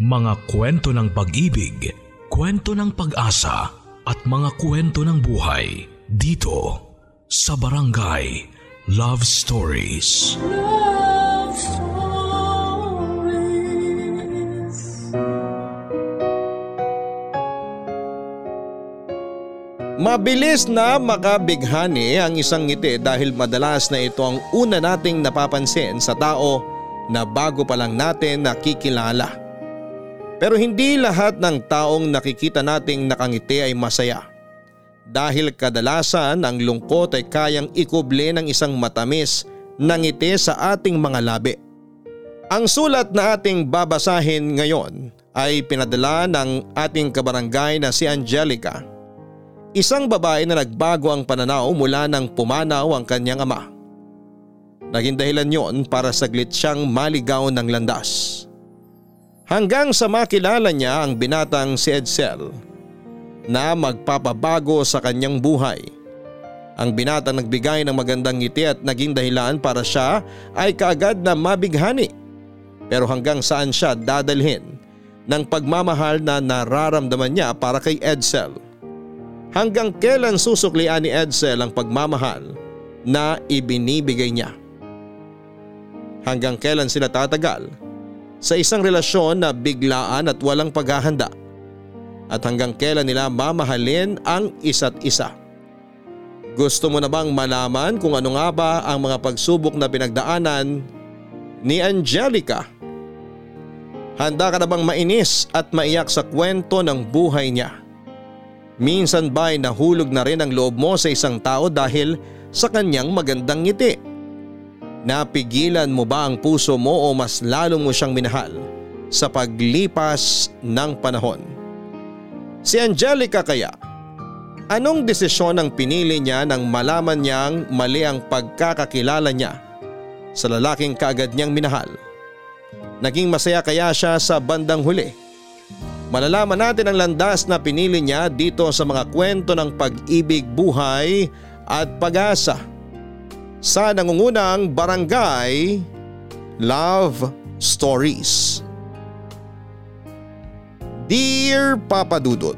Mga kwento ng pag-ibig, kwento ng pag-asa at mga kwento ng buhay dito sa Barangay Love Stories. Love Stories. Mabilis na makabighani ang isang ngiti dahil madalas na ito ang una nating napapansin sa tao na bago pa lang natin nakikilala. Pero hindi lahat ng taong nakikita nating nakangiti ay masaya. Dahil kadalasan ang lungkot ay kayang ikuble ng isang matamis na ngiti sa ating mga labi. Ang sulat na ating babasahin ngayon ay pinadala ng ating kabarangay na si Angelica. Isang babae na nagbago ang pananaw mula nang pumanaw ang kanyang ama. Naging dahilan yon para saglit siyang maligaw ng landas. Hanggang sa makilala niya ang binatang si Edsel na magpapabago sa kanyang buhay. Ang binatang nagbigay ng magandang ngiti at naging dahilan para siya ay kaagad na mabighani. Pero hanggang saan siya dadalhin ng pagmamahal na nararamdaman niya para kay Edsel. Hanggang kailan susuklian ni Edsel ang pagmamahal na ibinibigay niya. Hanggang kailan sila tatagal sa isang relasyon na biglaan at walang paghahanda at hanggang kailan nila mamahalin ang isa't isa. Gusto mo na bang malaman kung ano nga ba ang mga pagsubok na pinagdaanan ni Angelica? Handa ka na bang mainis at maiyak sa kwento ng buhay niya? Minsan ba'y nahulog na rin ang loob mo sa isang tao dahil sa kanyang magandang ngiti? Napigilan mo ba ang puso mo o mas lalo mo siyang minahal sa paglipas ng panahon? Si Angelica kaya, anong desisyon ang pinili niya nang malaman niyang mali ang pagkakakilala niya sa lalaking kaagad niyang minahal? Naging masaya kaya siya sa bandang huli? Malalaman natin ang landas na pinili niya dito sa mga kwento ng pag-ibig, buhay at pag-asa. Sa nangungunang barangay Love Stories. Dear Papa Dudut,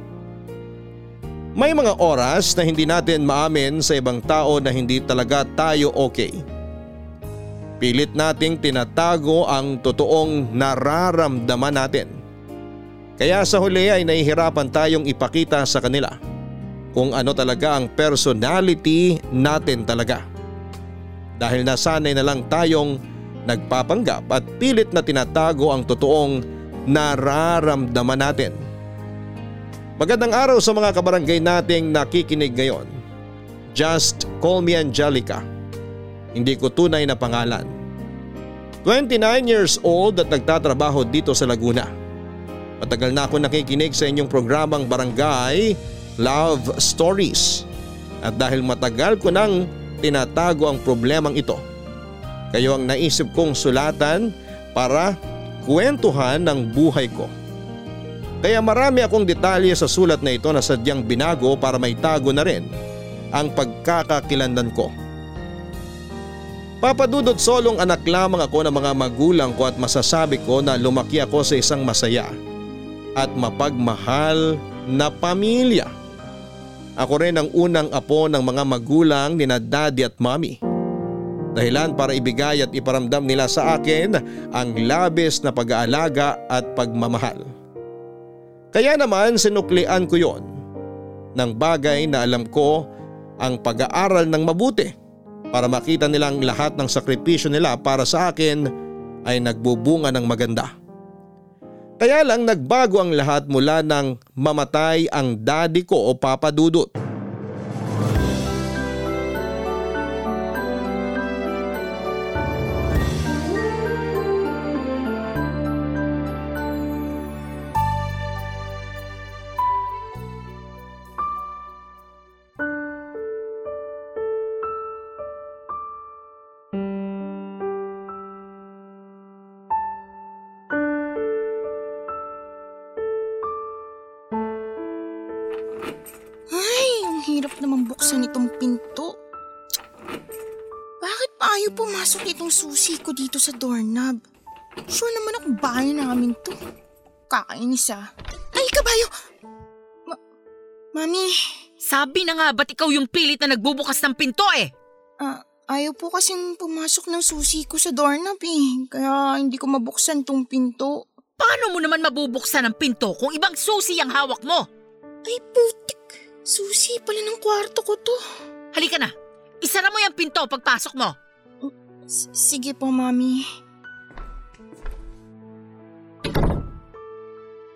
May mga oras na hindi natin maamin sa ibang tao na hindi talaga tayo okay. Pilit nating tinatago ang totoong nararamdaman natin. Kaya sa huli ay nahihirapan tayong ipakita sa kanila kung ano talaga ang personality natin talaga. Dahil nasanay na lang tayong nagpapanggap at pilit na tinatago ang totoong nararamdaman natin. Magandang araw sa mga kabarangay nating nakikinig ngayon. Just call me Angelica. Hindi ko tunay na pangalan. 29 years old at nagtatrabaho dito sa Laguna. Matagal na ako nakikinig sa inyong programang Barangay Love Stories. At dahil matagal ko nang tinatago ang problemang ito, kayo ang naisip kong sulatan para kwentuhan ng buhay ko. Kaya marami akong detalye sa sulat na ito na sadyang binago para may tago na rin ang pagkakakilandan ko. Papadudot solong anak lamang ako ng mga magulang ko at masasabi ko na lumaki ako sa isang masaya at mapagmahal na pamilya. Ako rin ang unang apo ng mga magulang ni na daddy at mommy. Dahilan para ibigay at iparamdam nila sa akin ang labis na pag-aalaga at pagmamahal. Kaya naman sinuklian ko yon ng bagay na alam ko ang pag-aaral ng mabuti para makita nilang lahat ng sakripisyo nila para sa akin ay nagbubunga ng maganda. Kaya lang nagbago ang lahat mula nang mamatay ang daddy ko o Papa Dudut. Sa doorknob? Sure naman ako bahay namin to. Kakainis ah. Ay, kabayo! Ma- Mami, Sabi na nga ba't ikaw yung pilit na nagbubukas ng pinto eh? ah, ayaw po kasing pumasok ng susi ko sa doorknob eh. Kaya hindi ko mabuksan tong pinto. Paano mo naman mabubuksan ang pinto kung ibang susi ang hawak mo? Ay, putik. Susi pala ng kwarto ko to. Halika na, isara mo yung pinto pagpasok mo. S- sige po, Mami.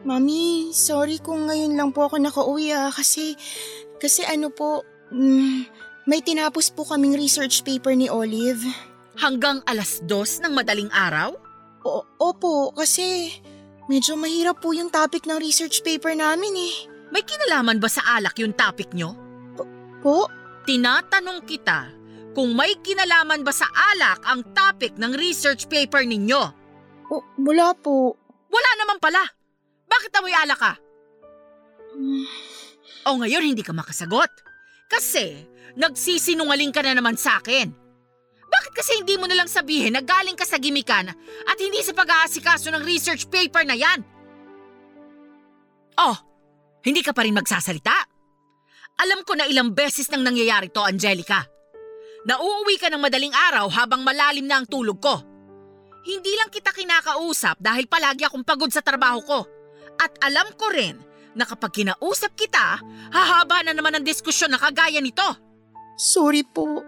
Mami, sorry kung ngayon lang po ako nakauwi ah, kasi, kasi ano po, mm, may tinapos po kaming research paper ni Olive. Hanggang alas dos ng madaling araw? O, opo, kasi medyo mahirap po yung topic ng research paper namin eh. May kinalaman ba sa alak yung topic nyo? Po? Tinatanong kita kung may kinalaman ba sa alak ang topic ng research paper ninyo. O, wala po. Wala naman pala. Bakit amoy alak ka? O ngayon hindi ka makasagot. Kasi nagsisinungaling ka na naman sa akin. Bakit kasi hindi mo nalang sabihin na galing ka sa gimikan at hindi sa pag-aasikaso ng research paper na yan? Oh, hindi ka pa rin magsasalita? Alam ko na ilang beses nang nangyayari to, Angelica. Nauuwi ka ng madaling araw habang malalim na ang tulog ko. Hindi lang kita kinakausap dahil palagi akong pagod sa trabaho ko. At alam ko rin na kapag kinausap kita, hahaba na naman ang diskusyon na kagaya nito. sorry po.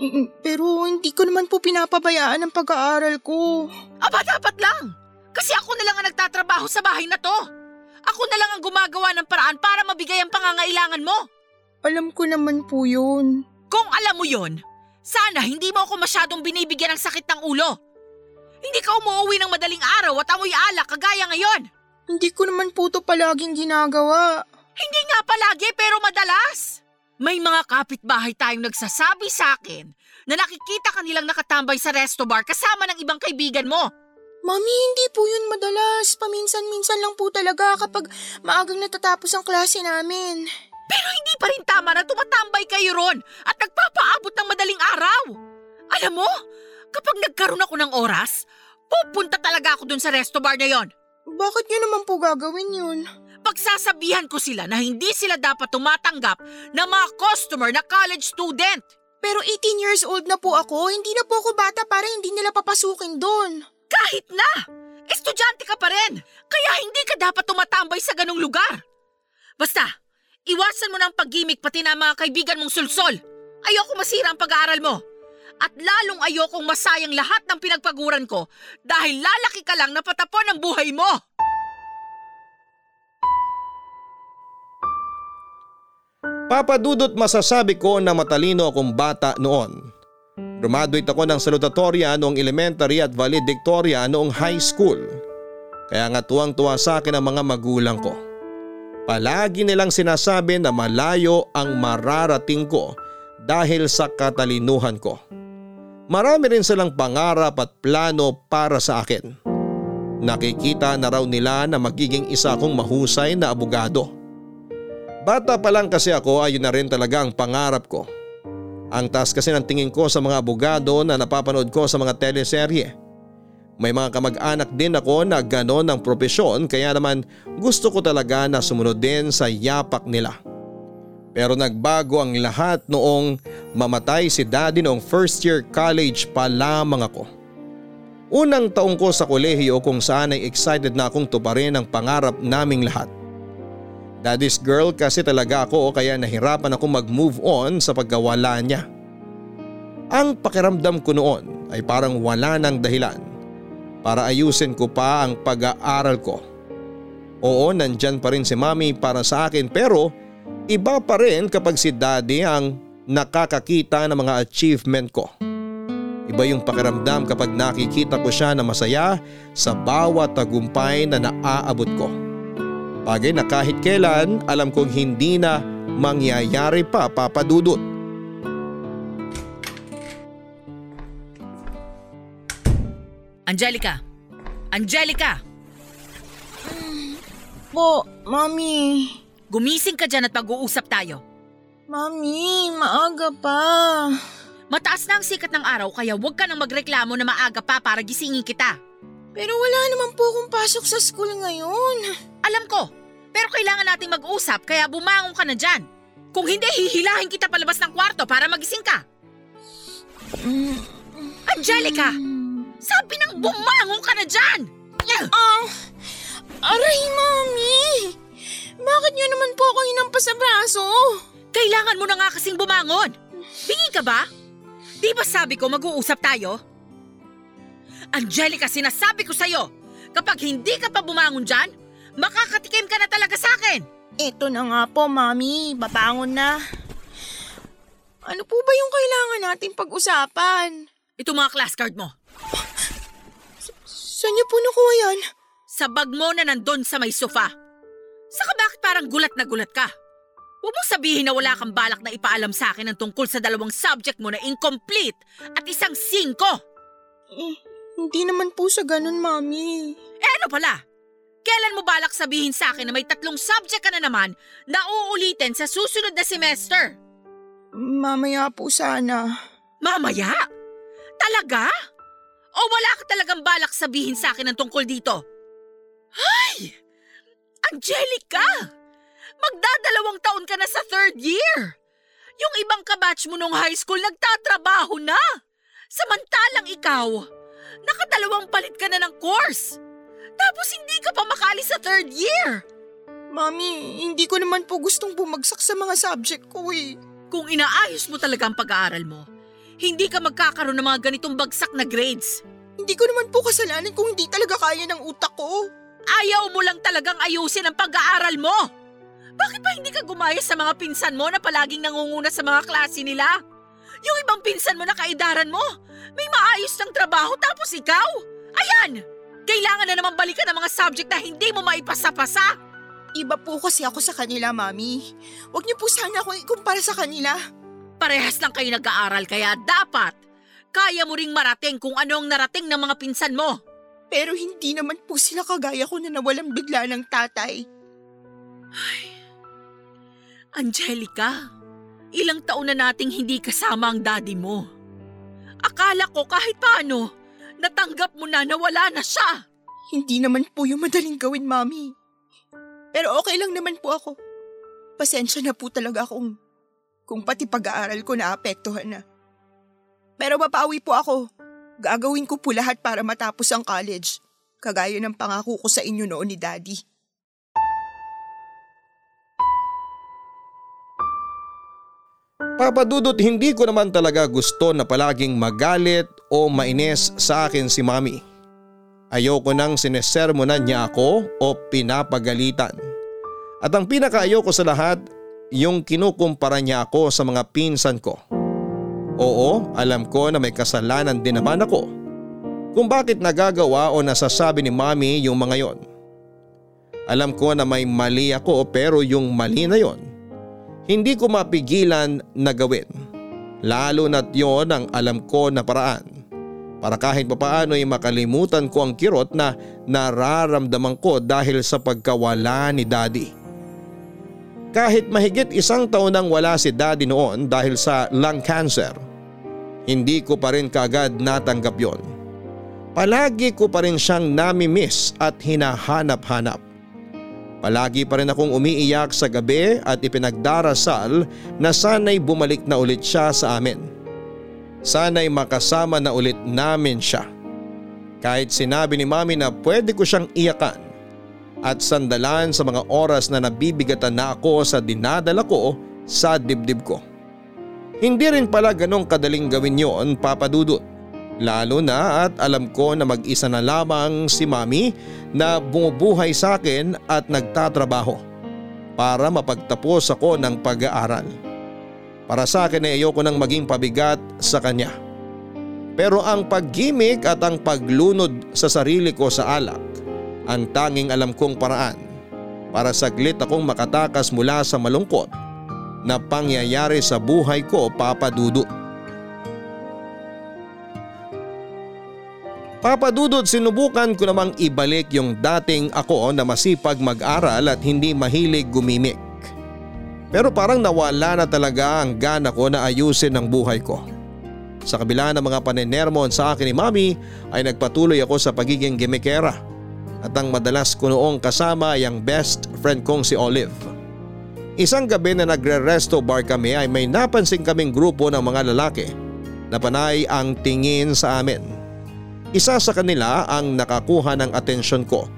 Mm, Pero hindi ko naman po pinapabayaan ang pag-aaral ko. Aba, dapat lang. Kasi ako na lang ang nagtatrabaho sa bahay na to. Ako na lang ang gumagawa ng paraan para mabigay ang pangangailangan mo. Alam ko naman po yun. Kung alam mo yon, sana hindi mo ako masyadong binibigyan ng sakit ng ulo. Hindi ka umuwi ng madaling araw at amoy alak kagaya ngayon. Hindi ko naman po to palaging ginagawa. Hindi nga palagi pero madalas. May mga kapitbahay tayong nagsasabi sa akin na nakikita ka nilang nakatambay sa resto bar kasama ng ibang kaibigan mo. Mami, hindi po yun madalas. Paminsan-minsan lang po talaga kapag maagang natatapos ang klase namin. Pero hindi pa rin tama na tumatambay kayo ron at nagpapaabot ng madaling araw. Alam mo, kapag nagkaroon ako ng oras, pupunta talaga ako dun sa resto bar na yon. Bakit niyo naman po gagawin yun? Pagsasabihan ko sila na hindi sila dapat tumatanggap ng mga customer na college student. Pero 18 years old na po ako, hindi na po ako bata para hindi nila papasukin doon. Kahit na! Estudyante ka pa rin! Kaya hindi ka dapat tumatambay sa ganong lugar! Basta, iwasan mo ng paggimik pati na mga kaibigan mong sulsol. Ayoko masira ang pag-aaral mo. At lalong ayokong masayang lahat ng pinagpaguran ko dahil lalaki ka lang na patapon ang buhay mo. Papadudot masasabi ko na matalino akong bata noon. Graduate ako ng salutatorya noong elementary at valedictoria noong high school. Kaya nga tuwang-tuwa sa akin ang mga magulang ko. Palagi nilang sinasabi na malayo ang mararating ko dahil sa katalinuhan ko. Marami rin silang pangarap at plano para sa akin. Nakikita na raw nila na magiging isa akong mahusay na abogado. Bata pa lang kasi ako ayun na rin talaga ang pangarap ko. Ang taas kasi ng tingin ko sa mga abogado na napapanood ko sa mga teleserye. May mga kamag-anak din ako na ganon ang propesyon kaya naman gusto ko talaga na sumunod din sa yapak nila. Pero nagbago ang lahat noong mamatay si daddy noong first year college pa lamang ako. Unang taong ko sa kolehiyo kung saan ay excited na akong tuparin ang pangarap naming lahat. Daddy's girl kasi talaga ako kaya nahirapan ako mag-move on sa pagkawala niya. Ang pakiramdam ko noon ay parang wala ng dahilan para ayusin ko pa ang pag-aaral ko. Oo, nandyan pa rin si mami para sa akin pero iba pa rin kapag si daddy ang nakakakita ng mga achievement ko. Iba yung pakiramdam kapag nakikita ko siya na masaya sa bawat tagumpay na naaabot ko. Bagay na kahit kailan alam kong hindi na mangyayari pa papadudot. Angelica! Angelica! Po, Mami. Gumising ka dyan at pag-uusap tayo. Mami, maaga pa. Mataas na ang sikat ng araw kaya huwag ka nang magreklamo na maaga pa para gisingin kita. Pero wala naman po akong pasok sa school ngayon. Alam ko, pero kailangan nating mag-usap kaya bumangon ka na dyan. Kung hindi, hihilahin kita palabas ng kwarto para magising ka. Angelica! Sabi nang bumangon ka na dyan! Ah, aray mami! Bakit niyo naman po ako hinampas sa braso? Kailangan mo na nga kasing bumangon. Bingi ka ba? Di ba sabi ko mag-uusap tayo? Angelica, sinasabi ko sa'yo, kapag hindi ka pa bumangon dyan, makakatikim ka na talaga sa akin. Ito na nga po, mami. Babangon na. Ano po ba yung kailangan natin pag-usapan? Ito mga class card mo. Saan niyo po nakuha yan? Sa bag mo na nandun sa may sofa. Saka bakit parang gulat na gulat ka? Huwag mong sabihin na wala kang balak na ipaalam sa akin ang tungkol sa dalawang subject mo na incomplete at isang singko. Eh, hindi naman po sa ganun, mami. Eh ano pala? Kailan mo balak sabihin sa akin na may tatlong subject ka na naman na uulitin sa susunod na semester? Mamaya po sana. Mamaya? Talaga? O wala ka talagang balak sabihin sa akin ang tungkol dito? Ay! Angelica! Magdadalawang taon ka na sa third year! Yung ibang kabatch mo nung high school nagtatrabaho na! Samantalang ikaw, nakadalawang palit ka na ng course! Tapos hindi ka pa makali sa third year! Mami, hindi ko naman po gustong bumagsak sa mga subject ko eh. Kung inaayos mo talaga ang pag-aaral mo, hindi ka magkakaroon ng mga ganitong bagsak na grades. Hindi ko naman po kasalanan kung hindi talaga kaya ng utak ko. Ayaw mo lang talagang ayusin ang pag-aaral mo. Bakit ba hindi ka gumaya sa mga pinsan mo na palaging nangunguna sa mga klase nila? Yung ibang pinsan mo na kaidaran mo, may maayos ng trabaho tapos ikaw? Ayan! Kailangan na naman balikan ang mga subject na hindi mo maipasa-pasa. Iba po kasi ako sa kanila, Mami. Huwag niyo po sana akong ikumpara sa kanila. Parehas lang kayo nag-aaral kaya dapat kaya mo ring marating kung ano ang narating ng mga pinsan mo. Pero hindi naman po sila kagaya ko na nawalan bigla ng tatay. Angelica, ilang taon na nating hindi kasama ang daddy mo. Akala ko kahit paano, natanggap mo na na wala na siya. Hindi naman po yung madaling gawin, Mami. Pero okay lang naman po ako. Pasensya na po talaga kung, kung pati pag-aaral ko naapektuhan na. Pero mapawi po ako. Gagawin ko po lahat para matapos ang college. Kagaya ng pangako ko sa inyo noon ni Daddy. Papadudot hindi ko naman talaga gusto na palaging magalit o mainis sa akin si mami. Ayoko nang sinesermonan niya ako o pinapagalitan. At ang pinakaayoko sa lahat, yung kinukumpara niya ako sa mga pinsan ko. Oo, alam ko na may kasalanan din naman ako. Kung bakit nagagawa o nasasabi ni mami yung mga yon. Alam ko na may mali ako pero yung mali na yon, hindi ko mapigilan na gawin. Lalo na't yon ang alam ko na paraan para kahit papaano ay makalimutan ko ang kirot na nararamdaman ko dahil sa pagkawala ni daddy. Kahit mahigit isang taon nang wala si daddy noon dahil sa lung cancer, hindi ko pa rin kagad natanggap yon. Palagi ko pa rin siyang nami-miss at hinahanap-hanap. Palagi pa rin akong umiiyak sa gabi at ipinagdarasal na sana'y bumalik na ulit siya sa amin. Sana'y makasama na ulit namin siya. Kahit sinabi ni mami na pwede ko siyang iyakan at sandalan sa mga oras na nabibigatan na ako sa dinadala ko sa dibdib ko. Hindi rin pala ganong kadaling gawin yon papadudot. Lalo na at alam ko na mag-isa na lamang si mami na bumubuhay sa akin at nagtatrabaho para mapagtapos ako ng pag-aaral. Para sa akin ay ayoko nang maging pabigat sa kanya. Pero ang paggimik at ang paglunod sa sarili ko sa alak ang tanging alam kong paraan para saglit akong makatakas mula sa malungkot na pangyayari sa buhay ko papadudot. Papadudot sinubukan ko namang ibalik yung dating ako na masipag mag-aral at hindi mahilig gumimik. Pero parang nawala na talaga ang gana ko na ayusin ang buhay ko. Sa kabila ng mga panenermon sa akin ni Mami ay nagpatuloy ako sa pagiging gimikera at ang madalas ko noong kasama ay ang best friend kong si Olive. Isang gabi na nagre-resto bar kami ay may napansin kaming grupo ng mga lalaki na panay ang tingin sa amin. Isa sa kanila ang nakakuha ng atensyon ko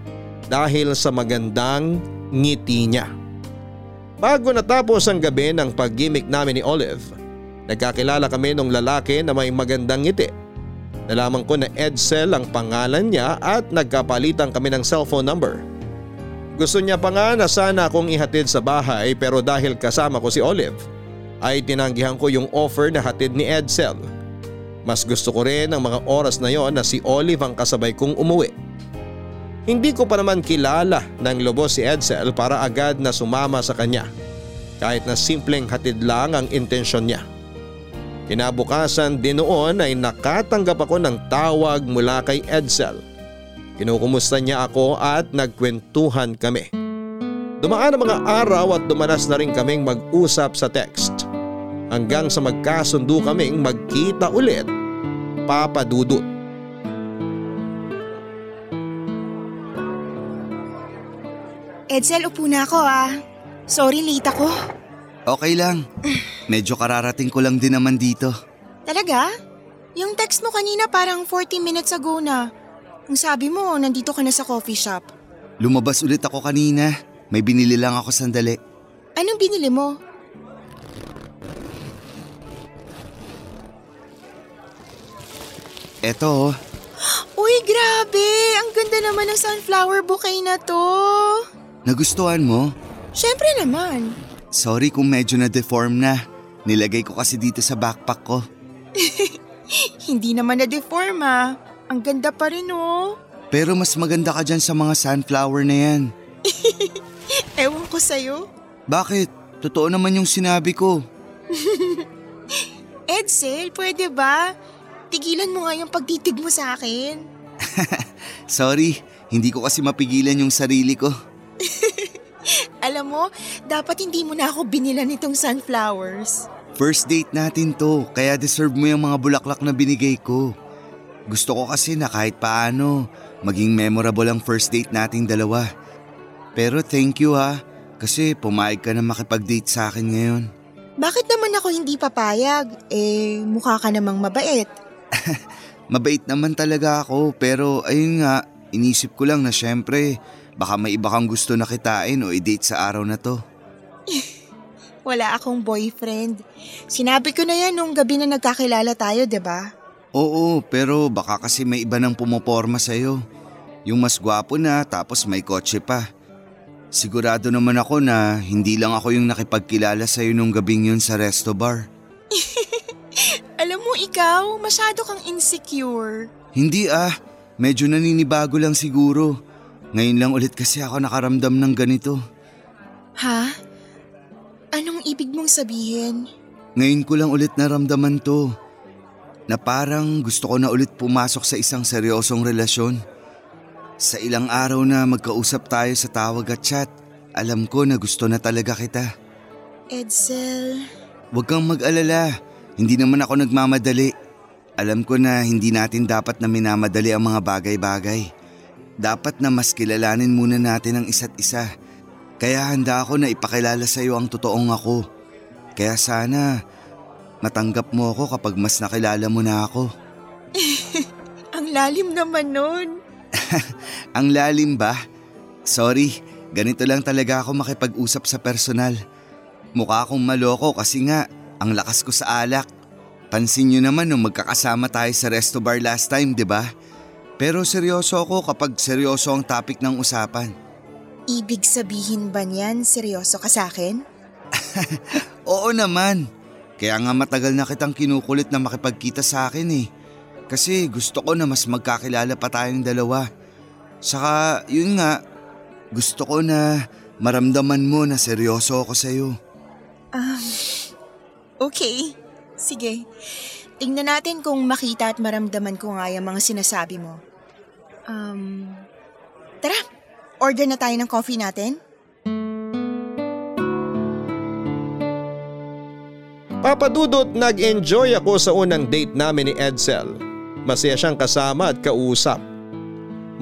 dahil sa magandang ngiti niya. Bago natapos ang gabi ng paggimik namin ni Olive, nagkakilala kami ng lalaki na may magandang ngiti. Nalaman ko na Edsel ang pangalan niya at nagkapalitan kami ng cellphone number. Gusto niya pa nga na sana akong ihatid sa bahay pero dahil kasama ko si Olive ay tinanggihan ko yung offer na hatid ni Edsel. Mas gusto ko rin ang mga oras na yon na si Olive ang kasabay kong umuwi. Hindi ko pa naman kilala ng lubos si Edsel para agad na sumama sa kanya kahit na simpleng hatid lang ang intensyon niya. Kinabukasan din noon ay nakatanggap ako ng tawag mula kay Edsel. Kinukumusta niya ako at nagkwentuhan kami. Dumaan ang mga araw at dumanas na rin kaming mag-usap sa text. Hanggang sa magkasundo kaming magkita ulit, Papa Dudut. Edsel, upo na ako ah. Sorry late ako. Okay lang. Medyo kararating ko lang din naman dito. Talaga? Yung text mo kanina parang 40 minutes ago na. Ang sabi mo, nandito ka na sa coffee shop. Lumabas ulit ako kanina. May binili lang ako sandali. Anong binili mo? Eto, oh. Uy, grabe! Ang ganda naman ng sunflower bouquet na to. nagustuhan mo? Siyempre naman. Sorry kung medyo na-deform na. Nilagay ko kasi dito sa backpack ko. Hindi naman na-deform ah. Ang ganda pa rin oh. Pero mas maganda ka dyan sa mga sunflower na yan. Ewan ko sa'yo. Bakit? Totoo naman yung sinabi ko. Edsel, pwede ba? Tigilan mo nga yung pagtitig mo sa akin. Sorry, hindi ko kasi mapigilan yung sarili ko. Alam mo, dapat hindi mo na ako binilan nitong sunflowers. First date natin to, kaya deserve mo yung mga bulaklak na binigay ko. Gusto ko kasi na kahit paano, maging memorable ang first date nating dalawa. Pero thank you ha, kasi pumayag ka na makipag-date sa akin ngayon. Bakit naman ako hindi papayag? Eh, mukha ka namang mabait. Mabait naman talaga ako, pero ayun nga, inisip ko lang na syempre, baka may iba kang gusto na kitain o i-date sa araw na to. Wala akong boyfriend. Sinabi ko na yan nung gabi na nagkakilala tayo, 'di ba? Oo, pero baka kasi may iba nang pumoporma sa'yo. Yung mas gwapo na tapos may kotse pa. Sigurado naman ako na hindi lang ako yung nakipagkilala sa'yo nung gabing yun sa resto bar. Alam mo ikaw, masyado kang insecure. Hindi ah, medyo naninibago lang siguro. Ngayon lang ulit kasi ako nakaramdam ng ganito. Ha? Anong ibig mong sabihin? Ngayon ko lang ulit naramdaman to. Na parang gusto ko na ulit pumasok sa isang seryosong relasyon. Sa ilang araw na magkausap tayo sa tawag at chat, alam ko na gusto na talaga kita. Edsel, Huwag kang mag-alala, hindi naman ako nagmamadali. Alam ko na hindi natin dapat na minamadali ang mga bagay-bagay. Dapat na mas kilalanin muna natin ang isa't isa. Kaya handa ako na ipakilala sa iyo ang totoong ako. Kaya sana matanggap mo ako kapag mas nakilala mo na ako. ang lalim naman nun. Ang lalim ba? Sorry, ganito lang talaga ako makipag-usap sa personal. Mukha akong maloko kasi nga, ang lakas ko sa alak. Pansin nyo naman nung magkakasama tayo sa resto bar last time, di ba? Pero seryoso ako kapag seryoso ang topic ng usapan. Ibig sabihin ba niyan, seryoso ka sa akin? Oo naman. Kaya nga matagal na kitang kinukulit na makipagkita sa akin eh. Kasi gusto ko na mas magkakilala pa tayong dalawa. Saka yun nga, gusto ko na maramdaman mo na seryoso ako sa'yo. Um, okay. Sige. Tingnan natin kung makita at maramdaman ko nga yung mga sinasabi mo. Um, tara, order na tayo ng coffee natin. Papadudot nag-enjoy ako sa unang date namin ni Edsel. Masaya siyang kasama at kausap.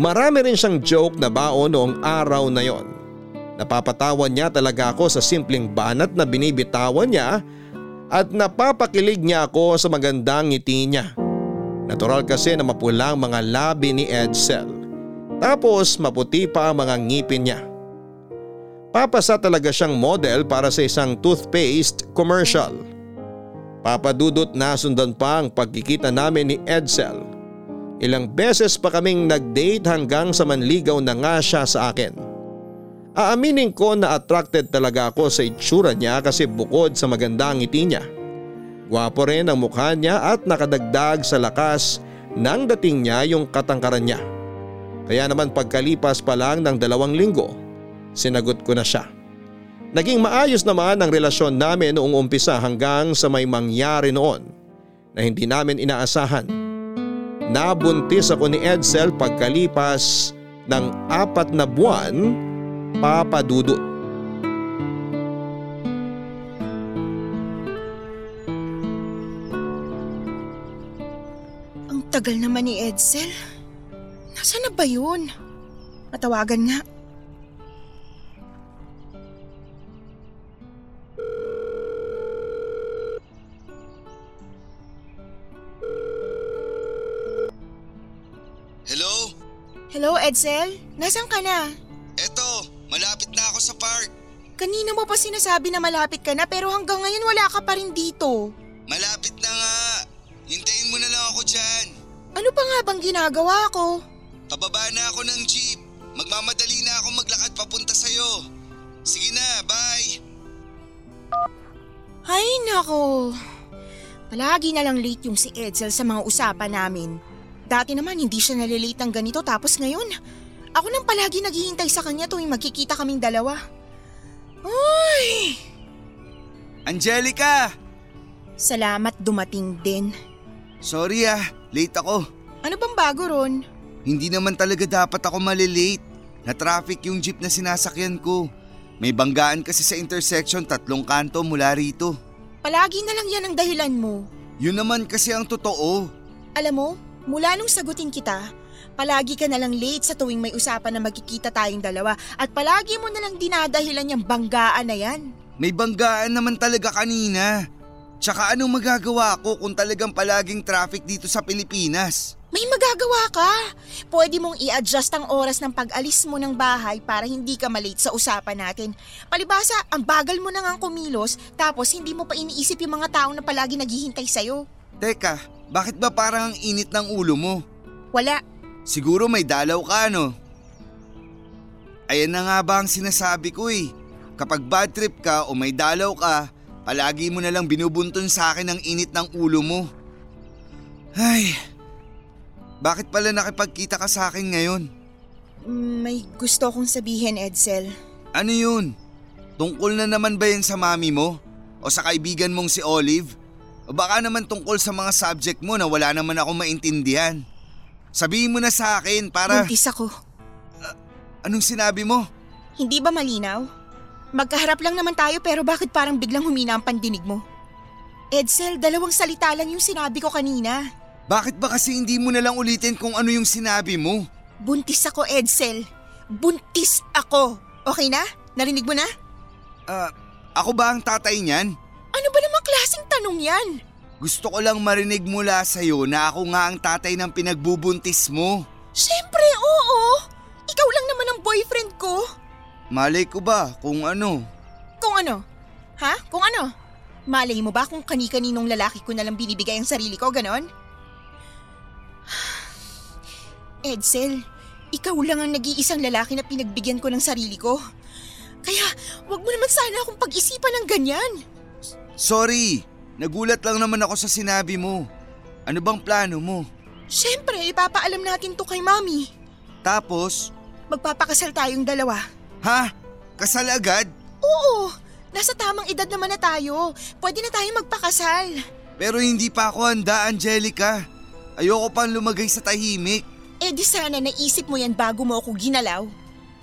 Marami rin siyang joke na baon noong araw na yon. Napapatawan niya talaga ako sa simpleng banat na binibitawan niya at napapakilig niya ako sa magandang ngiti niya. Natural kasi na mapulang mga labi ni Edsel. Tapos maputi pa ang mga ngipin niya. Papasa talaga siyang model para sa isang toothpaste commercial. Papadudot na sundan pa ang pagkikita namin ni Edsel. Ilang beses pa kaming nag-date hanggang sa manligaw na nga siya sa akin. Aaminin ko na attracted talaga ako sa itsura niya kasi bukod sa magandang ngiti niya. Gwapo rin ang mukha niya at nakadagdag sa lakas ng dating niya yung katangkaran niya. Kaya naman pagkalipas pa lang ng dalawang linggo, sinagot ko na siya. Naging maayos naman ang relasyon namin noong umpisa hanggang sa may mangyari noon na hindi namin inaasahan. Nabuntis ako ni Edsel pagkalipas ng apat na buwan, papadudot. Tagal naman ni Edsel. Nasaan na ba yun? Matawagan nga. Hello? Hello, Edsel? Nasaan ka na? Eto, malapit na ako sa park. Kanina mo pa sinasabi na malapit ka na pero hanggang ngayon wala ka pa rin dito. Malapit na nga. Hintayin mo na lang ako dyan. Ano pa nga bang ginagawa ko? Pababa na ako ng jeep. Magmamadali na ako maglakad papunta sa'yo. Sige na, bye. Ay nako. Palagi na lang late yung si Edsel sa mga usapan namin. Dati naman hindi siya nalilate ng ganito tapos ngayon, ako nang palagi naghihintay sa kanya tuwing magkikita kaming dalawa. Ay! Angelica! Salamat dumating din. Sorry ah, late ako. Ano bang bago ron? Hindi naman talaga dapat ako malilate. Na-traffic yung jeep na sinasakyan ko. May banggaan kasi sa intersection tatlong kanto mula rito. Palagi na lang yan ang dahilan mo. Yun naman kasi ang totoo. Alam mo, mula nung sagutin kita, palagi ka na lang late sa tuwing may usapan na magkikita tayong dalawa at palagi mo na lang dinadahilan yung banggaan na yan. May banggaan naman talaga kanina. Tsaka anong magagawa ko kung talagang palaging traffic dito sa Pilipinas? May magagawa ka. Pwede mong i-adjust ang oras ng pag-alis mo ng bahay para hindi ka malate sa usapan natin. Palibasa, ang bagal mo na nga kumilos tapos hindi mo pa iniisip yung mga taong na palagi naghihintay sa'yo. Teka, bakit ba parang ang init ng ulo mo? Wala. Siguro may dalaw ka no? Ayan na nga ba ang sinasabi ko eh. Kapag bad trip ka o may dalaw ka, palagi mo na lang binubunton sa akin ang init ng ulo mo. Ay, bakit pala nakipagkita ka sa akin ngayon? May gusto kong sabihin, Edsel. Ano yun? Tungkol na naman ba yan sa mami mo? O sa kaibigan mong si Olive? O baka naman tungkol sa mga subject mo na wala naman ako maintindihan? Sabihin mo na sa akin para... Buntis ako. Anong sinabi mo? Hindi ba malinaw? Magkaharap lang naman tayo pero bakit parang biglang humina ang pandinig mo? Edsel, dalawang salita lang yung sinabi ko kanina. Bakit ba kasi hindi mo na lang ulitin kung ano yung sinabi mo? Buntis ako, Edsel. Buntis ako. Okay na? Narinig mo na? Ah, ako ba ang tatay niyan? Ano ba namang klaseng tanong yan? Gusto ko lang marinig mula sa'yo na ako nga ang tatay ng pinagbubuntis mo. Siyempre, oo. Ikaw lang naman ang boyfriend ko. Malay ko ba kung ano? Kung ano? Ha? Kung ano? Malay mo ba kung kani-kaninong lalaki ko nalang binibigay ang sarili ko, ganon? Edsel, ikaw lang ang nag-iisang lalaki na pinagbigyan ko ng sarili ko. Kaya, wag mo naman sana akong pag-isipan ng ganyan. Sorry, nagulat lang naman ako sa sinabi mo. Ano bang plano mo? Siyempre, ipapaalam natin to kay Mami. Tapos, Magpapakasal tayong dalawa. Ha? Kasal agad? Oo, nasa tamang edad naman na tayo. Pwede na tayong magpakasal. Pero hindi pa ako handa, Angelica. Ayoko pang lumagay sa tahimik. Eh di sana naisip mo yan bago mo ako ginalaw.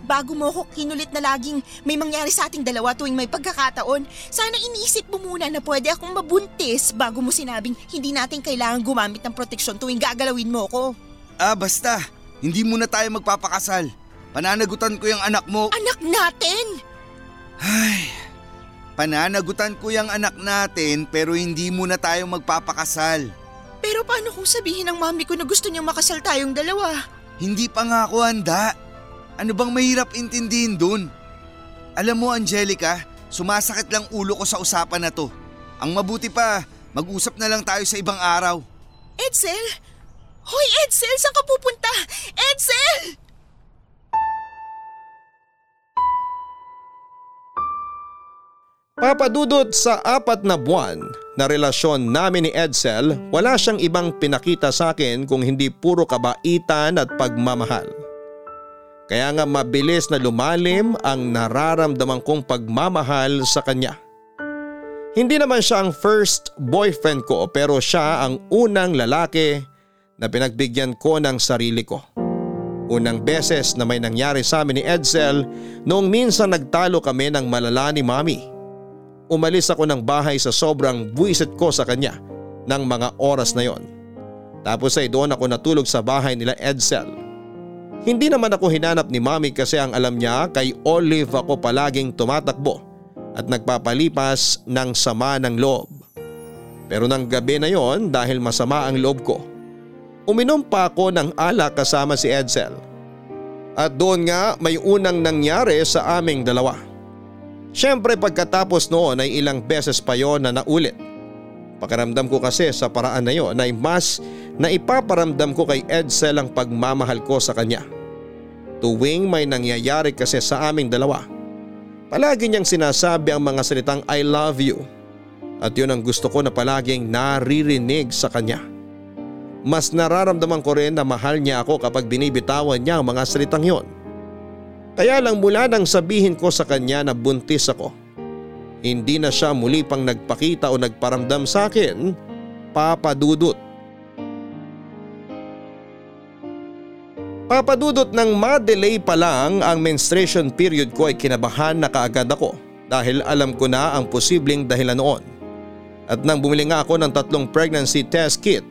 bago mo ako kinulit na laging may mangyari sa ating dalawa tuwing may pagkakataon, sana iniisip mo muna na pwede akong mabuntis bago mo sinabing hindi natin kailangan gumamit ng proteksyon tuwing gagalawin mo ko. Ah, basta. Hindi muna tayo magpapakasal. Pananagutan ko yung anak mo. Anak natin! Ay, pananagutan ko yung anak natin pero hindi muna tayo magpapakasal. Pero paano kung sabihin ng mami ko na gusto niyang makasal tayong dalawa? Hindi pa nga ako handa. Ano bang mahirap intindihin dun? Alam mo Angelica, sumasakit lang ulo ko sa usapan na to. Ang mabuti pa, mag-usap na lang tayo sa ibang araw. Edsel? Hoy Edsel, saan ka pupunta? Edsel! Papadudot sa apat na buwan na relasyon namin ni Edsel, wala siyang ibang pinakita sa akin kung hindi puro kabaitan at pagmamahal. Kaya nga mabilis na lumalim ang nararamdaman kong pagmamahal sa kanya. Hindi naman siya ang first boyfriend ko pero siya ang unang lalaki na pinagbigyan ko ng sarili ko. Unang beses na may nangyari sa amin ni Edsel noong minsan nagtalo kami ng malala ni Mami. Umalis ako ng bahay sa sobrang buwisit ko sa kanya ng mga oras na yon. Tapos ay doon ako natulog sa bahay nila Edsel. Hindi naman ako hinanap ni mami kasi ang alam niya kay Olive ako palaging tumatakbo at nagpapalipas ng sama ng loob. Pero ng gabi na yon dahil masama ang loob ko, uminom pa ako ng alak kasama si Edsel. At doon nga may unang nangyari sa aming dalawa. Siyempre pagkatapos noon ay ilang beses pa yon na naulit. Pakiramdam ko kasi sa paraan na yon ay mas na ipaparamdam ko kay Edsel ang pagmamahal ko sa kanya. Tuwing may nangyayari kasi sa aming dalawa, palagi niyang sinasabi ang mga salitang I love you at yun ang gusto ko na palaging naririnig sa kanya. Mas nararamdaman ko rin na mahal niya ako kapag binibitawan niya ang mga salitang yon. Kaya lang mula nang sabihin ko sa kanya na buntis ako, hindi na siya muli pang nagpakita o nagparamdam sa akin, papadudot. Papadudot ng ma-delay pa lang ang menstruation period ko ay kinabahan na kaagad ako dahil alam ko na ang posibleng dahilan noon. At nang bumili nga ako ng tatlong pregnancy test kit,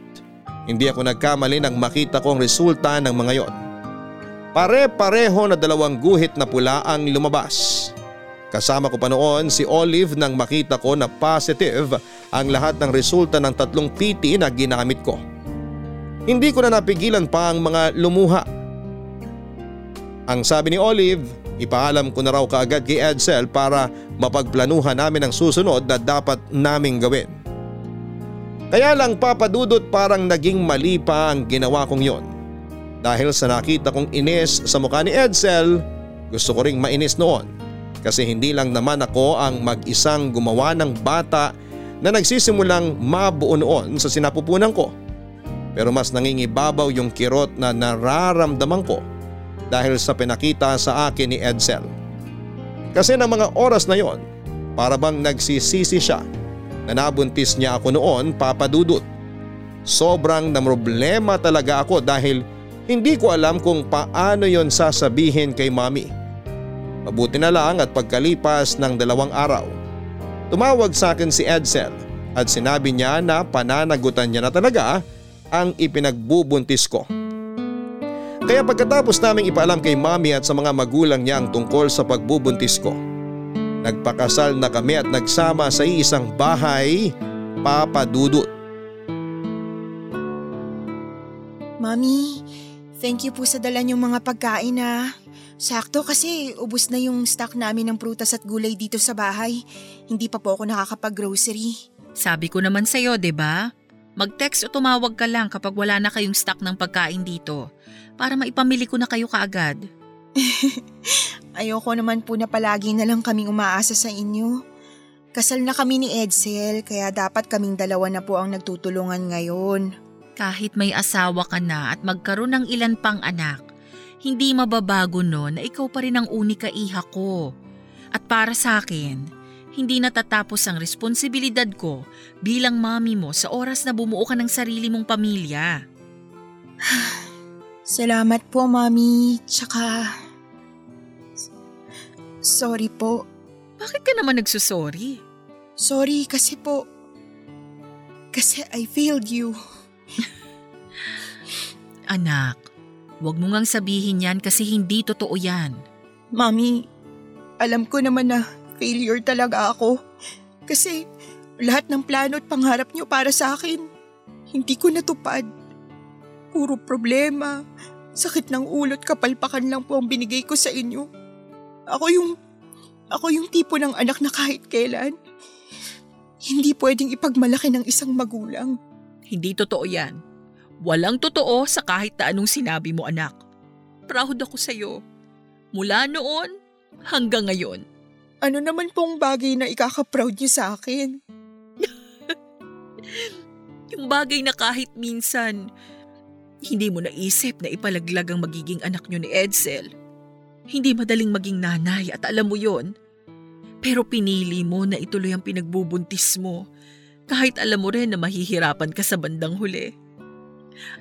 hindi ako nagkamali nang makita ko ang resulta ng mga yon. Pare-pareho na dalawang guhit na pula ang lumabas. Kasama ko pa noon si Olive nang makita ko na positive ang lahat ng resulta ng tatlong PT na ginamit ko. Hindi ko na napigilan pa ang mga lumuha. Ang sabi ni Olive, ipaalam ko na raw kaagad kay Edsel para mapagplanuhan namin ang susunod na dapat naming gawin. Kaya lang papadudot parang naging mali pa ang ginawa kong yon. Dahil sa nakita kong inis sa mukha ni Edsel, gusto ko ring mainis noon kasi hindi lang naman ako ang mag-isang gumawa ng bata na nagsisimulang mabuo noon sa sinapupunan ko. Pero mas nangingibabaw yung kirot na nararamdaman ko dahil sa pinakita sa akin ni Edsel. Kasi ng mga oras na yon, para bang nagsisisi siya na nabuntis niya ako noon papadudot. Sobrang namroblema talaga ako dahil hindi ko alam kung paano yon sasabihin kay mami. Mabuti na lang at pagkalipas ng dalawang araw, tumawag sa akin si Edsel at sinabi niya na pananagutan niya na talaga ang ipinagbubuntis ko. Kaya pagkatapos naming ipaalam kay mami at sa mga magulang niya ang tungkol sa pagbubuntis ko, nagpakasal na kami at nagsama sa isang bahay, papadudot. Mami, thank you po sa dala niyong mga pagkain na sakto kasi ubos na yung stock namin ng prutas at gulay dito sa bahay. Hindi pa po ako nakakapag-grocery. Sabi ko naman sa'yo, ba? Mag-text o tumawag ka lang kapag wala na kayong stock ng pagkain dito para maipamili ko na kayo kaagad. Ayoko naman po na palagi na lang kaming umaasa sa inyo. Kasal na kami ni Edsel kaya dapat kaming dalawa na po ang nagtutulungan ngayon. Kahit may asawa ka na at magkaroon ng ilan pang anak, hindi mababago no na ikaw pa rin ang unika iha ko. At para sa akin, hindi natatapos ang responsibilidad ko bilang mami mo sa oras na bumuo ka ng sarili mong pamilya. Salamat po, Mami. Tsaka, Sorry po. Bakit ka naman nagsusorry? Sorry kasi po. Kasi I failed you. Anak, huwag mo ngang sabihin yan kasi hindi totoo yan. Mami, alam ko naman na failure talaga ako. Kasi lahat ng plano at pangarap niyo para sa akin, hindi ko natupad. Puro problema, sakit ng ulo at kapalpakan lang po ang binigay ko sa inyo. Ako yung, ako yung tipo ng anak na kahit kailan, hindi pwedeng ipagmalaki ng isang magulang. Hindi totoo yan. Walang totoo sa kahit na anong sinabi mo anak. Proud ako sa'yo. Mula noon hanggang ngayon. Ano naman pong bagay na ikaka-proud niyo sa akin? Yung bagay na kahit minsan, hindi mo naisip na ipalaglag ang magiging anak nyo ni Edsel. Hindi madaling maging nanay at alam mo yon. Pero pinili mo na ituloy ang pinagbubuntis mo kahit alam mo rin na mahihirapan ka sa bandang huli.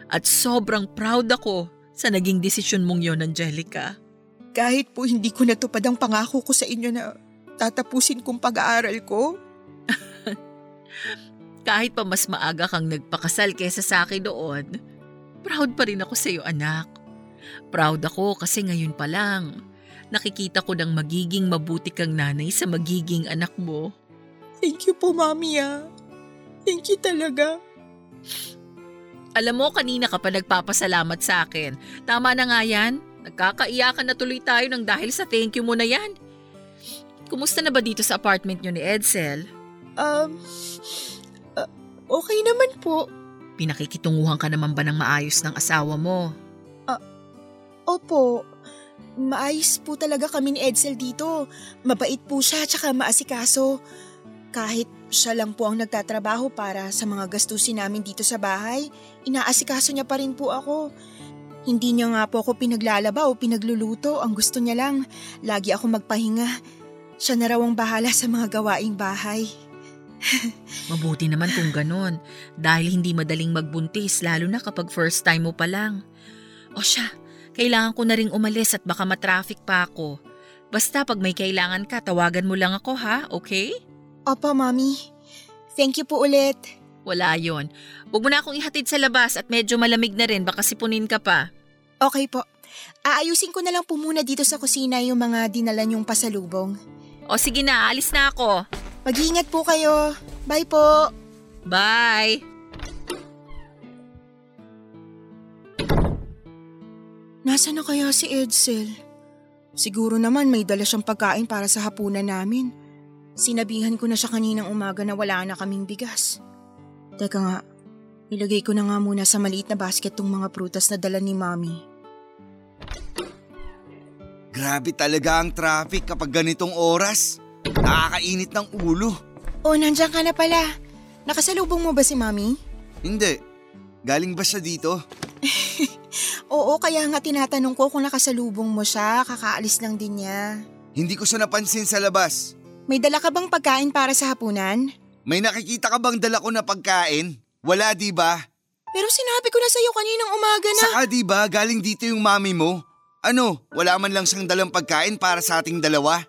At sobrang proud ako sa naging desisyon mong yon, Angelica. Kahit po hindi ko natupad ang pangako ko sa inyo na tatapusin kong pag-aaral ko, Kahit pa mas maaga kang nagpakasal kesa sa akin doon, proud pa rin ako sa iyo anak. Proud ako kasi ngayon pa lang, nakikita ko ng magiging mabuti kang nanay sa magiging anak mo. thank you po mami ah. Thank you talaga. Alam mo, kanina ka pa nagpapasalamat sa akin. Tama na nga yan. Nagkakaiyakan na tuloy tayo ng dahil sa thank you mo na yan. Kumusta na ba dito sa apartment nyo ni Edsel? Um, uh, okay naman po. Pinakikitunguhan ka naman ba ng maayos ng asawa mo? Opo, maayos po talaga kami ni Edsel dito. Mabait po siya tsaka maasikaso. Kahit siya lang po ang nagtatrabaho para sa mga gastusin namin dito sa bahay, inaasikaso niya pa rin po ako. Hindi niya nga po ako pinaglalaba o pinagluluto. Ang gusto niya lang, lagi ako magpahinga. Siya na raw ang bahala sa mga gawaing bahay. Mabuti naman kung ganon dahil hindi madaling magbuntis lalo na kapag first time mo pa lang. O siya, kailangan ko na ring umalis at baka matraffic pa ako. Basta pag may kailangan ka, tawagan mo lang ako ha, okay? Opo, Mami. Thank you po ulit. Wala yon. Huwag mo na akong ihatid sa labas at medyo malamig na rin baka sipunin ka pa. Okay po. Aayusin ko na lang po muna dito sa kusina yung mga dinala niyong pasalubong. O sige na, alis na ako. Mag-iingat po kayo. Bye po. Bye! Nasaan na kaya si Edsel? Siguro naman may dala siyang pagkain para sa hapunan namin. Sinabihan ko na siya kaninang umaga na wala na kaming bigas. Teka nga, ilagay ko na nga muna sa maliit na basket tong mga prutas na dala ni Mami. Grabe talaga ang traffic kapag ganitong oras. Nakakainit ng ulo. Oh, nandiyan ka na pala. Nakasalubong mo ba si Mami? Hindi. Galing ba siya dito? Oo, kaya nga tinatanong ko kung nakasalubong mo siya. Kakaalis lang din niya. Hindi ko siya napansin sa labas. May dala ka bang pagkain para sa hapunan? May nakikita ka bang dala ko na pagkain? Wala di ba? Pero sinabi ko na sa'yo kaninang umaga na. Saka di ba galing dito yung mami mo? Ano, wala man lang siyang dalang pagkain para sa ating dalawa?